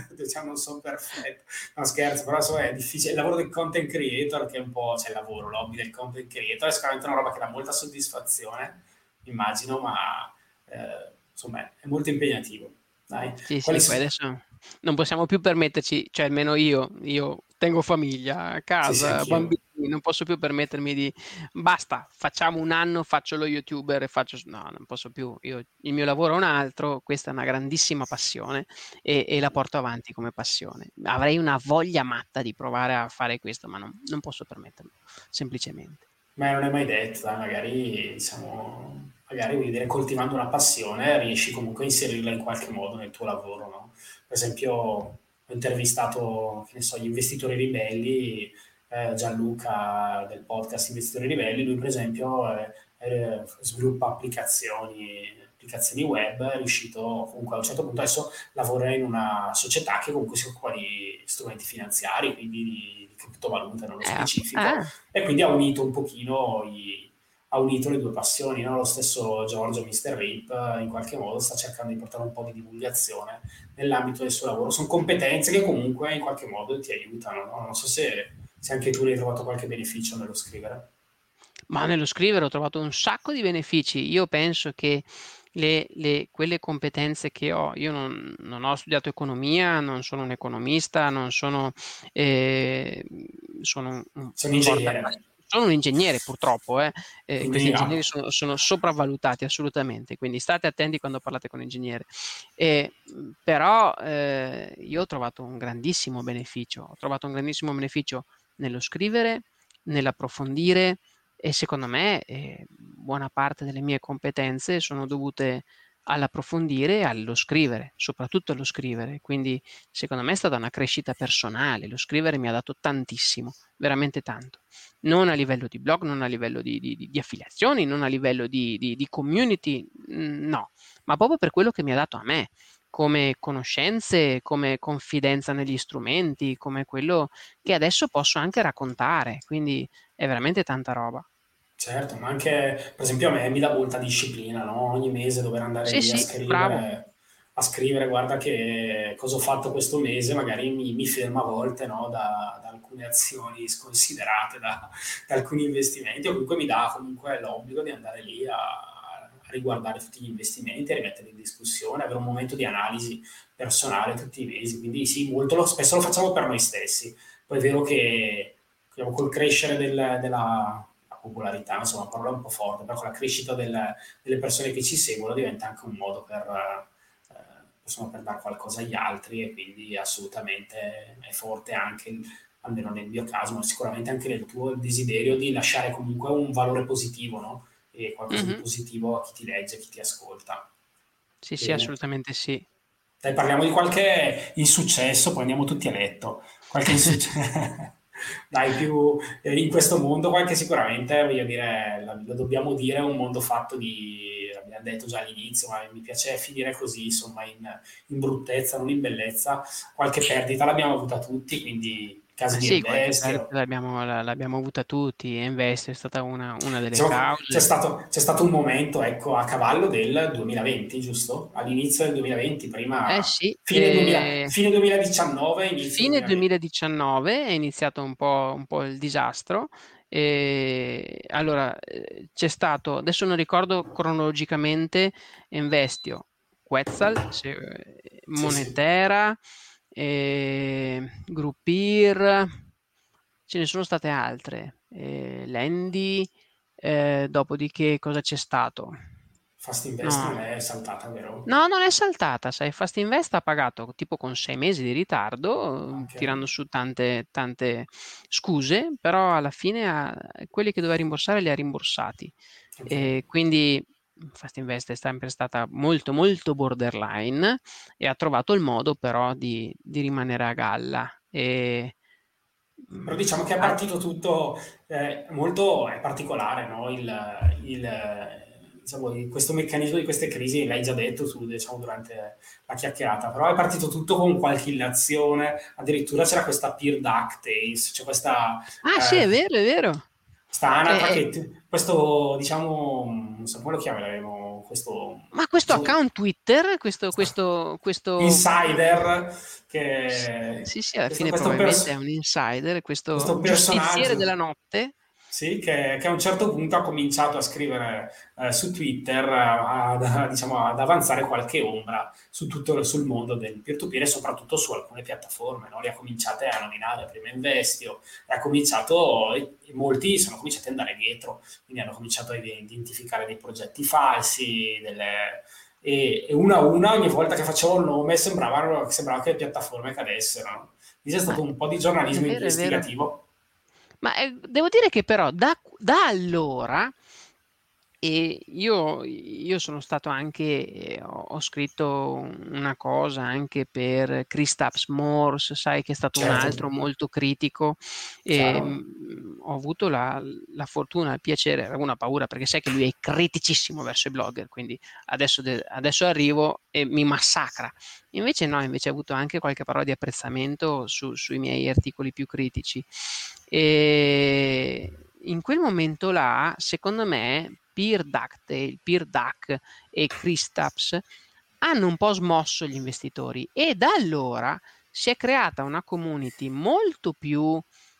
diciamo non sono perfetto, no scherzo, però insomma è difficile, il lavoro del content creator che è un po', c'è il lavoro, l'hobby del content creator è sicuramente una roba che dà molta soddisfazione, immagino, ma eh, insomma è molto impegnativo. Dai. Sì, sì, poi adesso non possiamo più permetterci, cioè almeno io, io tengo famiglia, a casa, sì, bambini, non posso più permettermi di basta, facciamo un anno, faccio lo youtuber e faccio no, non posso più, io, il mio lavoro è un altro, questa è una grandissima passione e, e, la porto avanti come passione. Avrei una voglia matta di provare a fare questo, ma non, non posso permetterlo, semplicemente. Ma non è mai detto, magari diciamo magari dire, coltivando una passione riesci comunque a inserirla in qualche modo nel tuo lavoro, no? Per esempio, ho intervistato, che ne so, gli investitori ribelli, eh, Gianluca del podcast Investitori Ribelli, lui per esempio eh, eh, sviluppa applicazioni, applicazioni web, è riuscito comunque a un certo punto. Adesso lavora in una società che comunque si occupa di strumenti finanziari, quindi di, di criptovalute nello eh, specifico, eh. e quindi ha unito un pochino i ha unito le due passioni, no? lo stesso Giorgio, Mr. Rip, in qualche modo sta cercando di portare un po' di divulgazione nell'ambito del suo lavoro. Sono competenze che comunque in qualche modo ti aiutano. No? Non so se, se, anche tu ne hai trovato qualche beneficio nello scrivere. Ma nello scrivere ho trovato un sacco di benefici. Io penso che le, le, quelle competenze che ho, io non, non, ho studiato economia, non sono un economista, non sono, eh, sono un, sono ingegnere sono un ingegnere purtroppo, eh. Eh, questi ingegneri sono, sono, sopravvalutati assolutamente, quindi state attenti quando parlate con un ingegnere. Eh, però io ho trovato un grandissimo beneficio, ho trovato un grandissimo beneficio nello scrivere, nell'approfondire e secondo me eh, buona parte delle mie competenze sono dovute all'approfondire e allo scrivere, soprattutto allo scrivere. Quindi secondo me è stata una crescita personale, lo scrivere mi ha dato tantissimo, veramente tanto. Non a livello di blog, non a livello di, di, di affiliazioni, non a livello di, di community, mm, no, ma proprio per quello che mi ha dato a me come conoscenze, come confidenza negli strumenti, come quello che adesso posso anche raccontare, quindi è veramente tanta roba. Certo, ma anche per esempio a me mi dà molta disciplina, no? Ogni mese dover andare sì, lì sì, a scrivere, a scrivere, guarda che cosa ho fatto questo mese, magari mi, mi fermo a volte no? da, da, alcune azioni sconsiderate, da, da, alcuni investimenti, o comunque mi dà comunque l'obbligo di andare lì a, a riguardare tutti gli investimenti, a rimettere in discussione, avere un momento di analisi personale tutti i mesi. Quindi sì, molto lo, spesso lo facciamo per noi stessi. Poi è vero che diciamo, col crescere del, della popolarità, insomma, una parola un po' forte, però con la crescita del, delle persone che ci seguono diventa anche un modo per, eh, per dare qualcosa agli altri e quindi assolutamente è forte anche, almeno nel mio caso, ma sicuramente anche nel tuo desiderio di lasciare comunque un valore positivo, no? E qualcosa mm-hmm. di positivo a chi ti legge, a chi ti ascolta. Sì, Bene. sì, assolutamente sì. Dai, parliamo di qualche insuccesso, poi andiamo tutti a letto. Qualche insuccesso. dai più eh, in questo mondo qualche sicuramente voglio dire lo dobbiamo dire è un mondo fatto di abbiamo detto già all'inizio ma mi piace finire così insomma in, in bruttezza non in bellezza. Qualche perdita l'abbiamo avuta tutti quindi casi sì, di Investio. L'abbiamo, l'abbiamo avuta tutti, Investio è stata una, una delle diciamo, cause. C'è stato, c'è stato, un momento, ecco, a cavallo del 2020, giusto? All'inizio del 2020, prima... Eh sì. Fine, eh, 2000, fine 2019. Fine 2019 è iniziato un po', un po il disastro. E allora eh, c'è stato, adesso non ricordo cronologicamente, Investio, Quetzal, Monetera... Sì, sì eh, Groupir, ce ne sono state altre, eh, Landy, eh, dopodiché cosa c'è stato? Fast Invest no. non è saltata, vero? No, non è saltata, sai, Fast Invest ha pagato tipo con sei mesi di ritardo, okay. tirando su tante, tante scuse, però alla fine ha, quelli che doveva rimborsare li ha rimborsati. Okay. quindi Fast Invest è sempre stata molto molto borderline e ha trovato il modo però di, di rimanere a galla. E, però diciamo che è partito tutto eh, molto è particolare, no? il, il, diciamo, questo meccanismo di queste crisi l'hai già detto tu, diciamo, durante la chiacchierata, però è partito tutto con qualche illazione, addirittura c'era questa peer ducktails, c'è questa... Ah eh, sì, è vero, è vero. Sta anatra eh, che, questo, diciamo, non so come lo chiameremo, questo... Ma questo diciamo, account Twitter, questo, questo, questo... Insider, che... Sì, sì, alla fine probabilmente pers- è un insider, questo, questo giustiziere della notte sì, che, che, a un certo punto ha cominciato a scrivere eh, su Twitter, a, a, diciamo, ad avanzare qualche ombra su tutto sul mondo del peer-to-peer e soprattutto su alcune piattaforme. No? Le ha cominciate a nominare prima Investio e ha cominciato, e, e molti sono cominciati ad andare dietro, quindi hanno cominciato a identificare dei progetti falsi, delle, e, e, una a una ogni volta che facevo il nome sembrava, sembrava che le piattaforme cadessero. Quindi è stato un po' di giornalismo vero, investigativo ma eh, devo dire che però da, da allora e io, io sono stato anche, eh, ho, ho scritto una cosa anche per Kristaps Morse, sai che è stato un Certo. altro molto critico e mh, ho avuto la, la fortuna, il piacere, avevo una paura perché sai che lui è criticissimo verso i blogger, quindi adesso, de- adesso arrivo e mi massacra. Invece no, invece ho avuto anche qualche parola di apprezzamento su- sui miei articoli più critici. E in quel momento là, secondo me, Peer Ducktail, Peer Duck e Kristaps hanno un po' smosso gli investitori e da allora si è creata una community molto più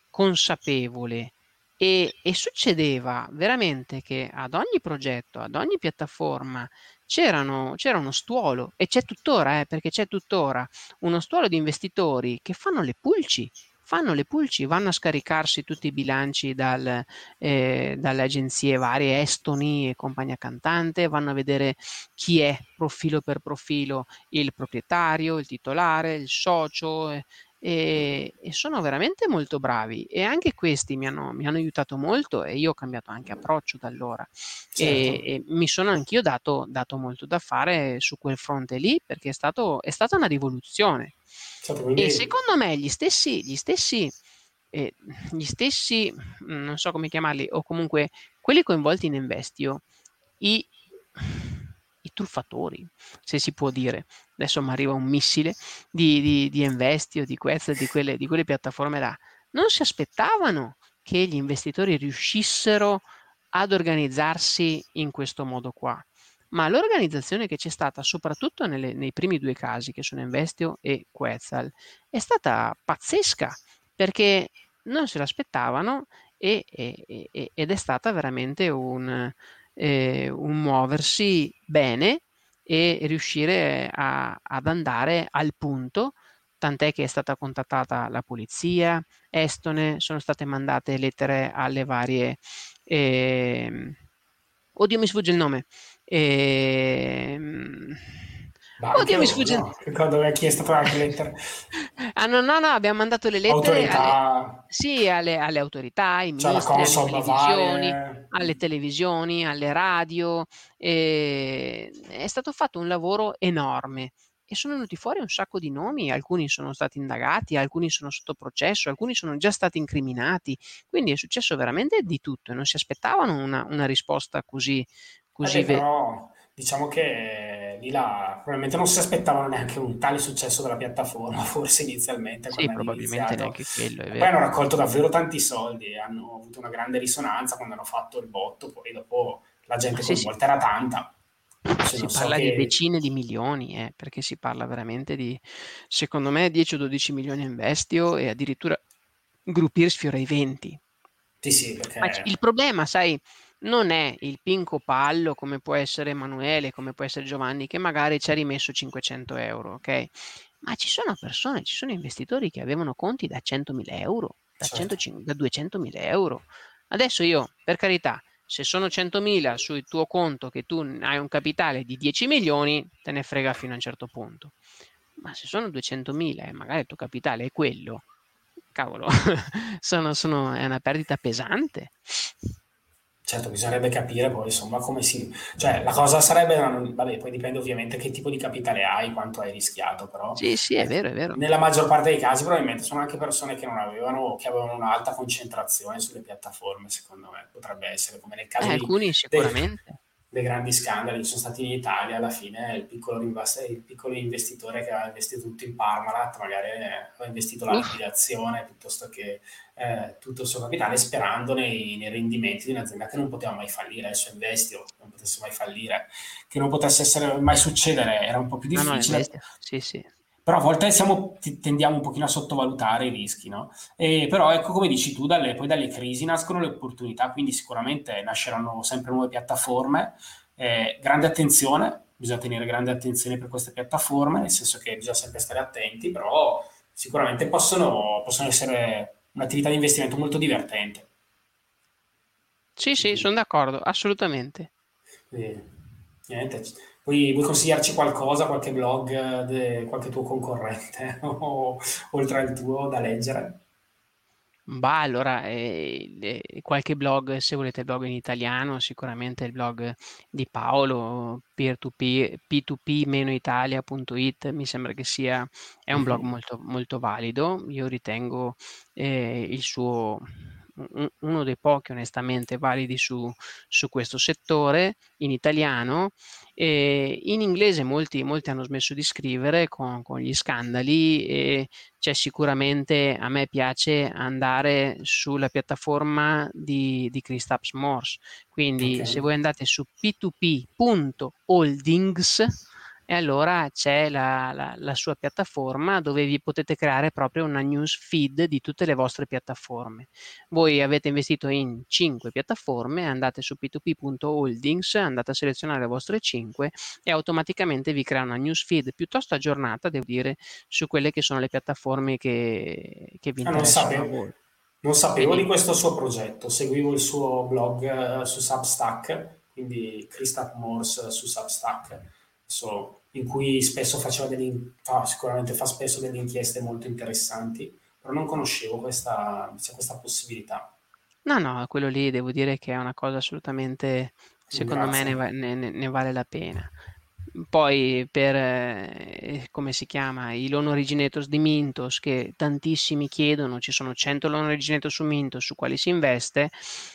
consapevole. E, e, succedeva veramente che ad ogni progetto, ad ogni piattaforma c'era uno stuolo e c'è tuttora, eh, perché c'è tuttora uno stuolo di investitori che fanno le pulci fanno le pulci, vanno a scaricarsi tutti i bilanci dal, eh, dalle agenzie varie, Estoni e compagnia cantante, vanno a vedere chi è profilo per profilo il proprietario, il titolare, il socio. Eh, e, e, sono veramente molto bravi e anche questi mi hanno, mi hanno, aiutato molto e io ho cambiato anche approccio da allora certo. e, e, mi sono anch'io dato, dato, molto da fare su quel fronte lì perché è, stato, è stata una rivoluzione e secondo me gli stessi, gli stessi, eh, gli stessi, mm, non so come chiamarli, o comunque quelli coinvolti in Investio, i truffatori, se si può dire. Adesso mi arriva un missile di, di, di Investio, di Quest, di quelle, di quelle piattaforme là. Non si aspettavano che gli investitori riuscissero ad organizzarsi in questo modo qua ma l'organizzazione che c'è stata, soprattutto nelle, nei primi due casi, che sono Investio e Quetzal, è stata pazzesca, perché non se l'aspettavano e, e, ed è stata veramente un, eh, un muoversi bene e riuscire a, ad andare al punto tant'è che è stata contattata la polizia estone, sono state mandate lettere alle varie... Eh, oddio, mi sfugge il nome. Ehm... Banche, Oddio, mi sfugge. No, ricordo che ha chiesto anche lettere. ah, no, no, no, abbiamo mandato le lettere alle, sì, alle, alle, autorità, ai ministri, alle televisioni, alle televisioni, alle radio. E... È stato fatto un lavoro enorme e sono venuti fuori un sacco di nomi, alcuni sono stati indagati, alcuni sono sotto processo, alcuni sono già stati incriminati, quindi è successo veramente di tutto e non si aspettavano una, una risposta così... così però diciamo che lì là probabilmente non si aspettavano neanche un tale successo della piattaforma, forse inizialmente. Sì, probabilmente neanche quello. Poi hanno raccolto davvero tanti soldi hanno avuto una grande risonanza quando hanno fatto il botto, poi dopo la gente sì, coinvolta sì. era tanta si parla so di che... decine di milioni, eh, perché si parla veramente di, secondo me, 10 o 12 milioni in bestio e addirittura Gruppi sfiora i 20. Sì, sì, perché... Ma il problema, sai, non è il Pinco Pallo come può essere Emanuele, come può essere Giovanni, che magari ci ha rimesso 500 euro, ok? Ma ci sono persone, ci sono investitori che avevano conti da 100.000 euro, da, certo. 100, da 200.000 euro. Adesso io, per carità, se sono 100.000 sul tuo conto che tu hai un capitale di 10 milioni, te ne frega fino a un certo punto. Ma se sono 200.000 e magari il tuo capitale è quello, cavolo, sono, sono, è una perdita pesante. Certo, bisognerebbe capire poi insomma come si... Cioè la cosa sarebbe... Vabbè, poi dipende ovviamente che tipo di capitale hai, quanto hai rischiato, però... Sì, sì, è vero, è vero. Nella maggior parte dei casi probabilmente sono anche persone che non avevano, che avevano un'alta concentrazione sulle piattaforme, secondo me. Potrebbe essere come nel caso eh, di... Alcuni sicuramente. dei grandi scandali che sono stati in Italia, alla fine il piccolo, il piccolo investitore che aveva investito tutto in Parmalat, magari aveva investito la liquidazione piuttosto che eh, tutto il suo capitale sperando nei, nei, rendimenti di un'azienda che non poteva mai fallire, adesso investio, non potesse mai fallire, che non potesse essere, mai succedere, era un po' più difficile. No, no, sì, sì però a volte siamo, tendiamo un pochino a sottovalutare i rischi, no? E però ecco come dici tu, dalle, poi dalle crisi nascono le opportunità, quindi sicuramente nasceranno sempre nuove piattaforme. Eh, grande attenzione, bisogna tenere grande attenzione per queste piattaforme, nel senso che bisogna sempre stare attenti, però sicuramente possono, possono essere un'attività di investimento molto divertente. Sì, sì, sono d'accordo, assolutamente. E, niente, Vuoi, vuoi, consigliarci qualcosa, qualche blog, eh, de, qualche tuo concorrente o, oltre al tuo da leggere? Bah, allora, eh, eh, qualche blog, se volete blog in italiano, sicuramente il blog di Paolo, peer-to-peer, p2p-italia.it, mi sembra che sia, è un blog molto, molto valido. Io ritengo eh, il suo uno dei pochi onestamente validi su, su questo settore in italiano. E in inglese molti, molti hanno smesso di scrivere con, con, gli scandali e c'è sicuramente, a me piace andare sulla piattaforma di, di Kristaps Morse. Quindi okay. se voi andate su p2p.holdings e allora c'è la, la, la, sua piattaforma dove vi potete creare proprio una news feed di tutte le vostre piattaforme. Voi avete investito in 5 piattaforme, andate su p2p.holdings, andate a selezionare le vostre 5 e automaticamente vi crea una news feed piuttosto aggiornata, devo dire, su quelle che sono le piattaforme che, che vi interessano ah, non sapevo, non sapevo di questo suo progetto, seguivo il suo blog uh, su Substack, quindi Christoph Morse su Substack so, in cui spesso faceva delle, fa, sicuramente fa spesso delle inchieste molto interessanti, però non conoscevo questa, questa possibilità. No, no, quello lì devo dire che è una cosa assolutamente, secondo Grazie. me ne, ne, ne, vale la pena. Poi per, eh, come si chiama, i loan originators di Mintos che tantissimi chiedono, ci sono 100 loan originators su Mintos su quali si investe,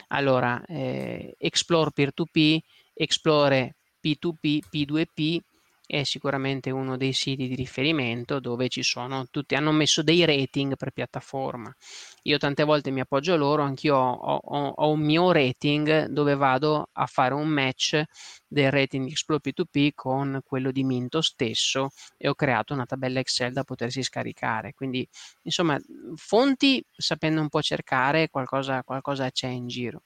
allora eh, Explore Peer-to-P, Explore P2P, P2P è sicuramente uno dei siti di riferimento dove ci sono tutti, hanno messo dei rating per piattaforma. Io tante volte mi appoggio loro, anch'io ho, ho, ho un mio rating dove vado a fare un match del rating Explore P2P con quello di Minto stesso e ho creato una tabella Excel da potersi scaricare. Quindi, insomma, fonti sapendo un po' cercare qualcosa, qualcosa c'è in giro.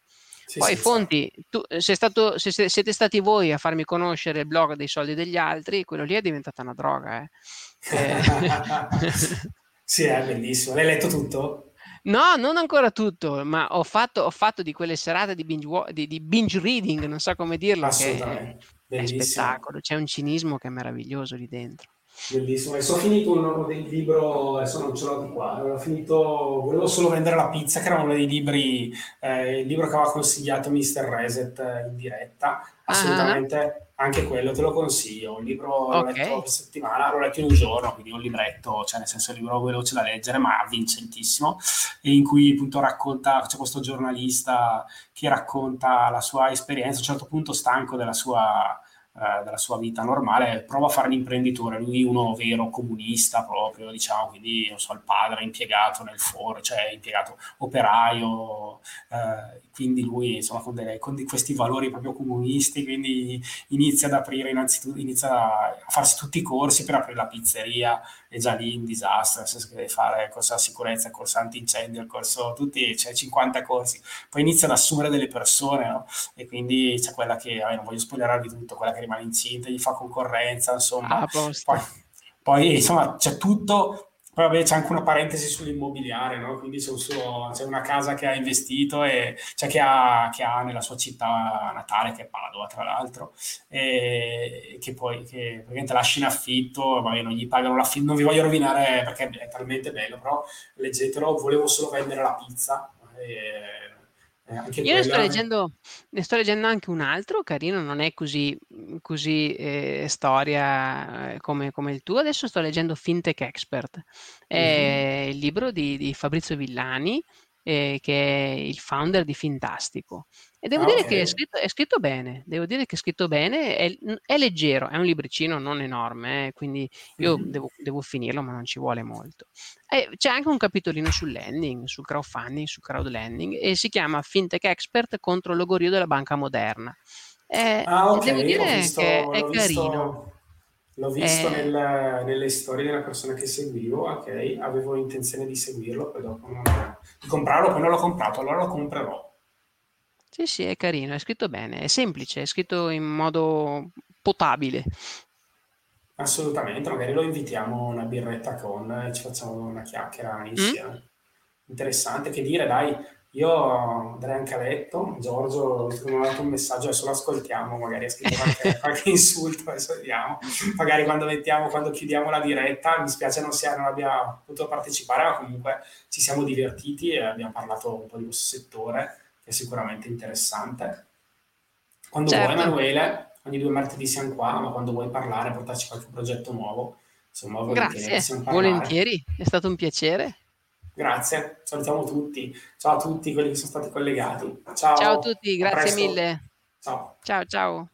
Sì, Poi sì, Fonti, tu, eh, sei stato, se, se, siete stati voi a farmi conoscere il blog dei soldi degli altri, quello lì è diventata una droga. Eh. eh. sì, è bellissimo. L'hai letto tutto? No, non ancora tutto, ma ho fatto, ho fatto di quelle serate di binge, di, di binge, reading, non so come dirlo, Assolutamente. Che è, è spettacolo, c'è un cinismo che è meraviglioso lì dentro. Bellissimo, adesso ho finito un del libro, adesso non ce l'ho di qua, ho finito, volevo solo vendere la pizza, che era uno dei libri, eh, il libro che aveva consigliato Mr. Reset eh, in diretta, ah. assolutamente uh-huh. anche quello te lo consiglio, un libro okay. l'ho letto per settimana, l'ho letto in un giorno, quindi un libretto, cioè nel senso un libro veloce da leggere, ma vincentissimo, e in cui appunto racconta, c'è questo giornalista che racconta la sua esperienza, a un certo punto stanco della sua eh, della sua vita normale, prova a fare l'imprenditore, lui uno vero comunista proprio, diciamo, quindi non so, il padre impiegato nel foro, cioè impiegato operaio, eh, quindi lui insomma con, delle, con questi valori proprio comunisti, quindi inizia ad aprire innanzitutto, inizia a farsi tutti i corsi per aprire la pizzeria, è già lì in disastro, nel senso che deve fare corso alla sicurezza, il corso antincendio, il corso, tutti, c'è cioè 50 corsi, poi inizia ad assumere delle persone, no? E quindi c'è quella che, vabbè, non voglio spoilerarvi tutto, quella che rimane incinta, gli fa concorrenza, insomma. Ah, poi, poi, insomma, c'è tutto poi vabbè, c'è anche una parentesi sull'immobiliare, no? quindi c'è, un suo, c'è, una casa che ha investito e cioè che ha, che ha, nella sua città natale, che è Padova tra l'altro, e che poi che praticamente lascia in affitto, vabbè, non gli pagano l'affitto, non vi voglio rovinare perché è talmente bello, però leggetelo, volevo solo vendere la pizza. E, eh, Io ne sto, leggendo, ne sto, leggendo, anche un altro carino, non è così, così eh, storia eh, come, come, il tuo. Adesso sto leggendo Fintech Expert, è mm-hmm. il libro di, di, Fabrizio Villani eh, che è il founder di Fintastico. E devo ah, dire okay. che è scritto, è scritto, bene, devo dire che è scritto bene, è, è leggero, è un libricino non enorme, eh, quindi io mm-hmm. devo, devo, finirlo, ma non ci vuole molto. E c'è anche un capitolino sul lending, sul crowdfunding, sul crowdlending, e si chiama Fintech Expert contro il logorio della banca moderna. Eh, ah, ok, devo dire visto, che è carino. Visto, l'ho visto eh, nel, nelle storie della persona che seguivo, ok, avevo intenzione di seguirlo, poi dopo non, di comprarlo, poi non l'ho comprato, allora lo comprerò. Sì, sì, è carino, è scritto bene, è semplice, è scritto in modo potabile. Assolutamente, magari lo invitiamo a una birretta con e ci facciamo una chiacchiera mm? insieme. Mm? Interessante, che dire, dai, io andrei anche a letto, Giorgio mi ha dato un messaggio, adesso lo ascoltiamo, magari ha scritto qualche, qualche insulto, adesso vediamo, magari quando, mettiamo, quando chiudiamo la diretta, mi spiace non, sia, non abbia potuto partecipare, ma comunque ci siamo divertiti e abbiamo parlato un po' di questo settore è sicuramente interessante. Quando certo. vuoi, Emanuele, ogni due martedì siamo qua, ma quando vuoi parlare, portarci qualche progetto nuovo, insomma, Grazie, volentieri, è stato un piacere. Grazie, salutiamo tutti. Ciao a tutti quelli che sono stati collegati. Ciao, ciao a tutti, grazie a mille. Ciao. Ciao, ciao.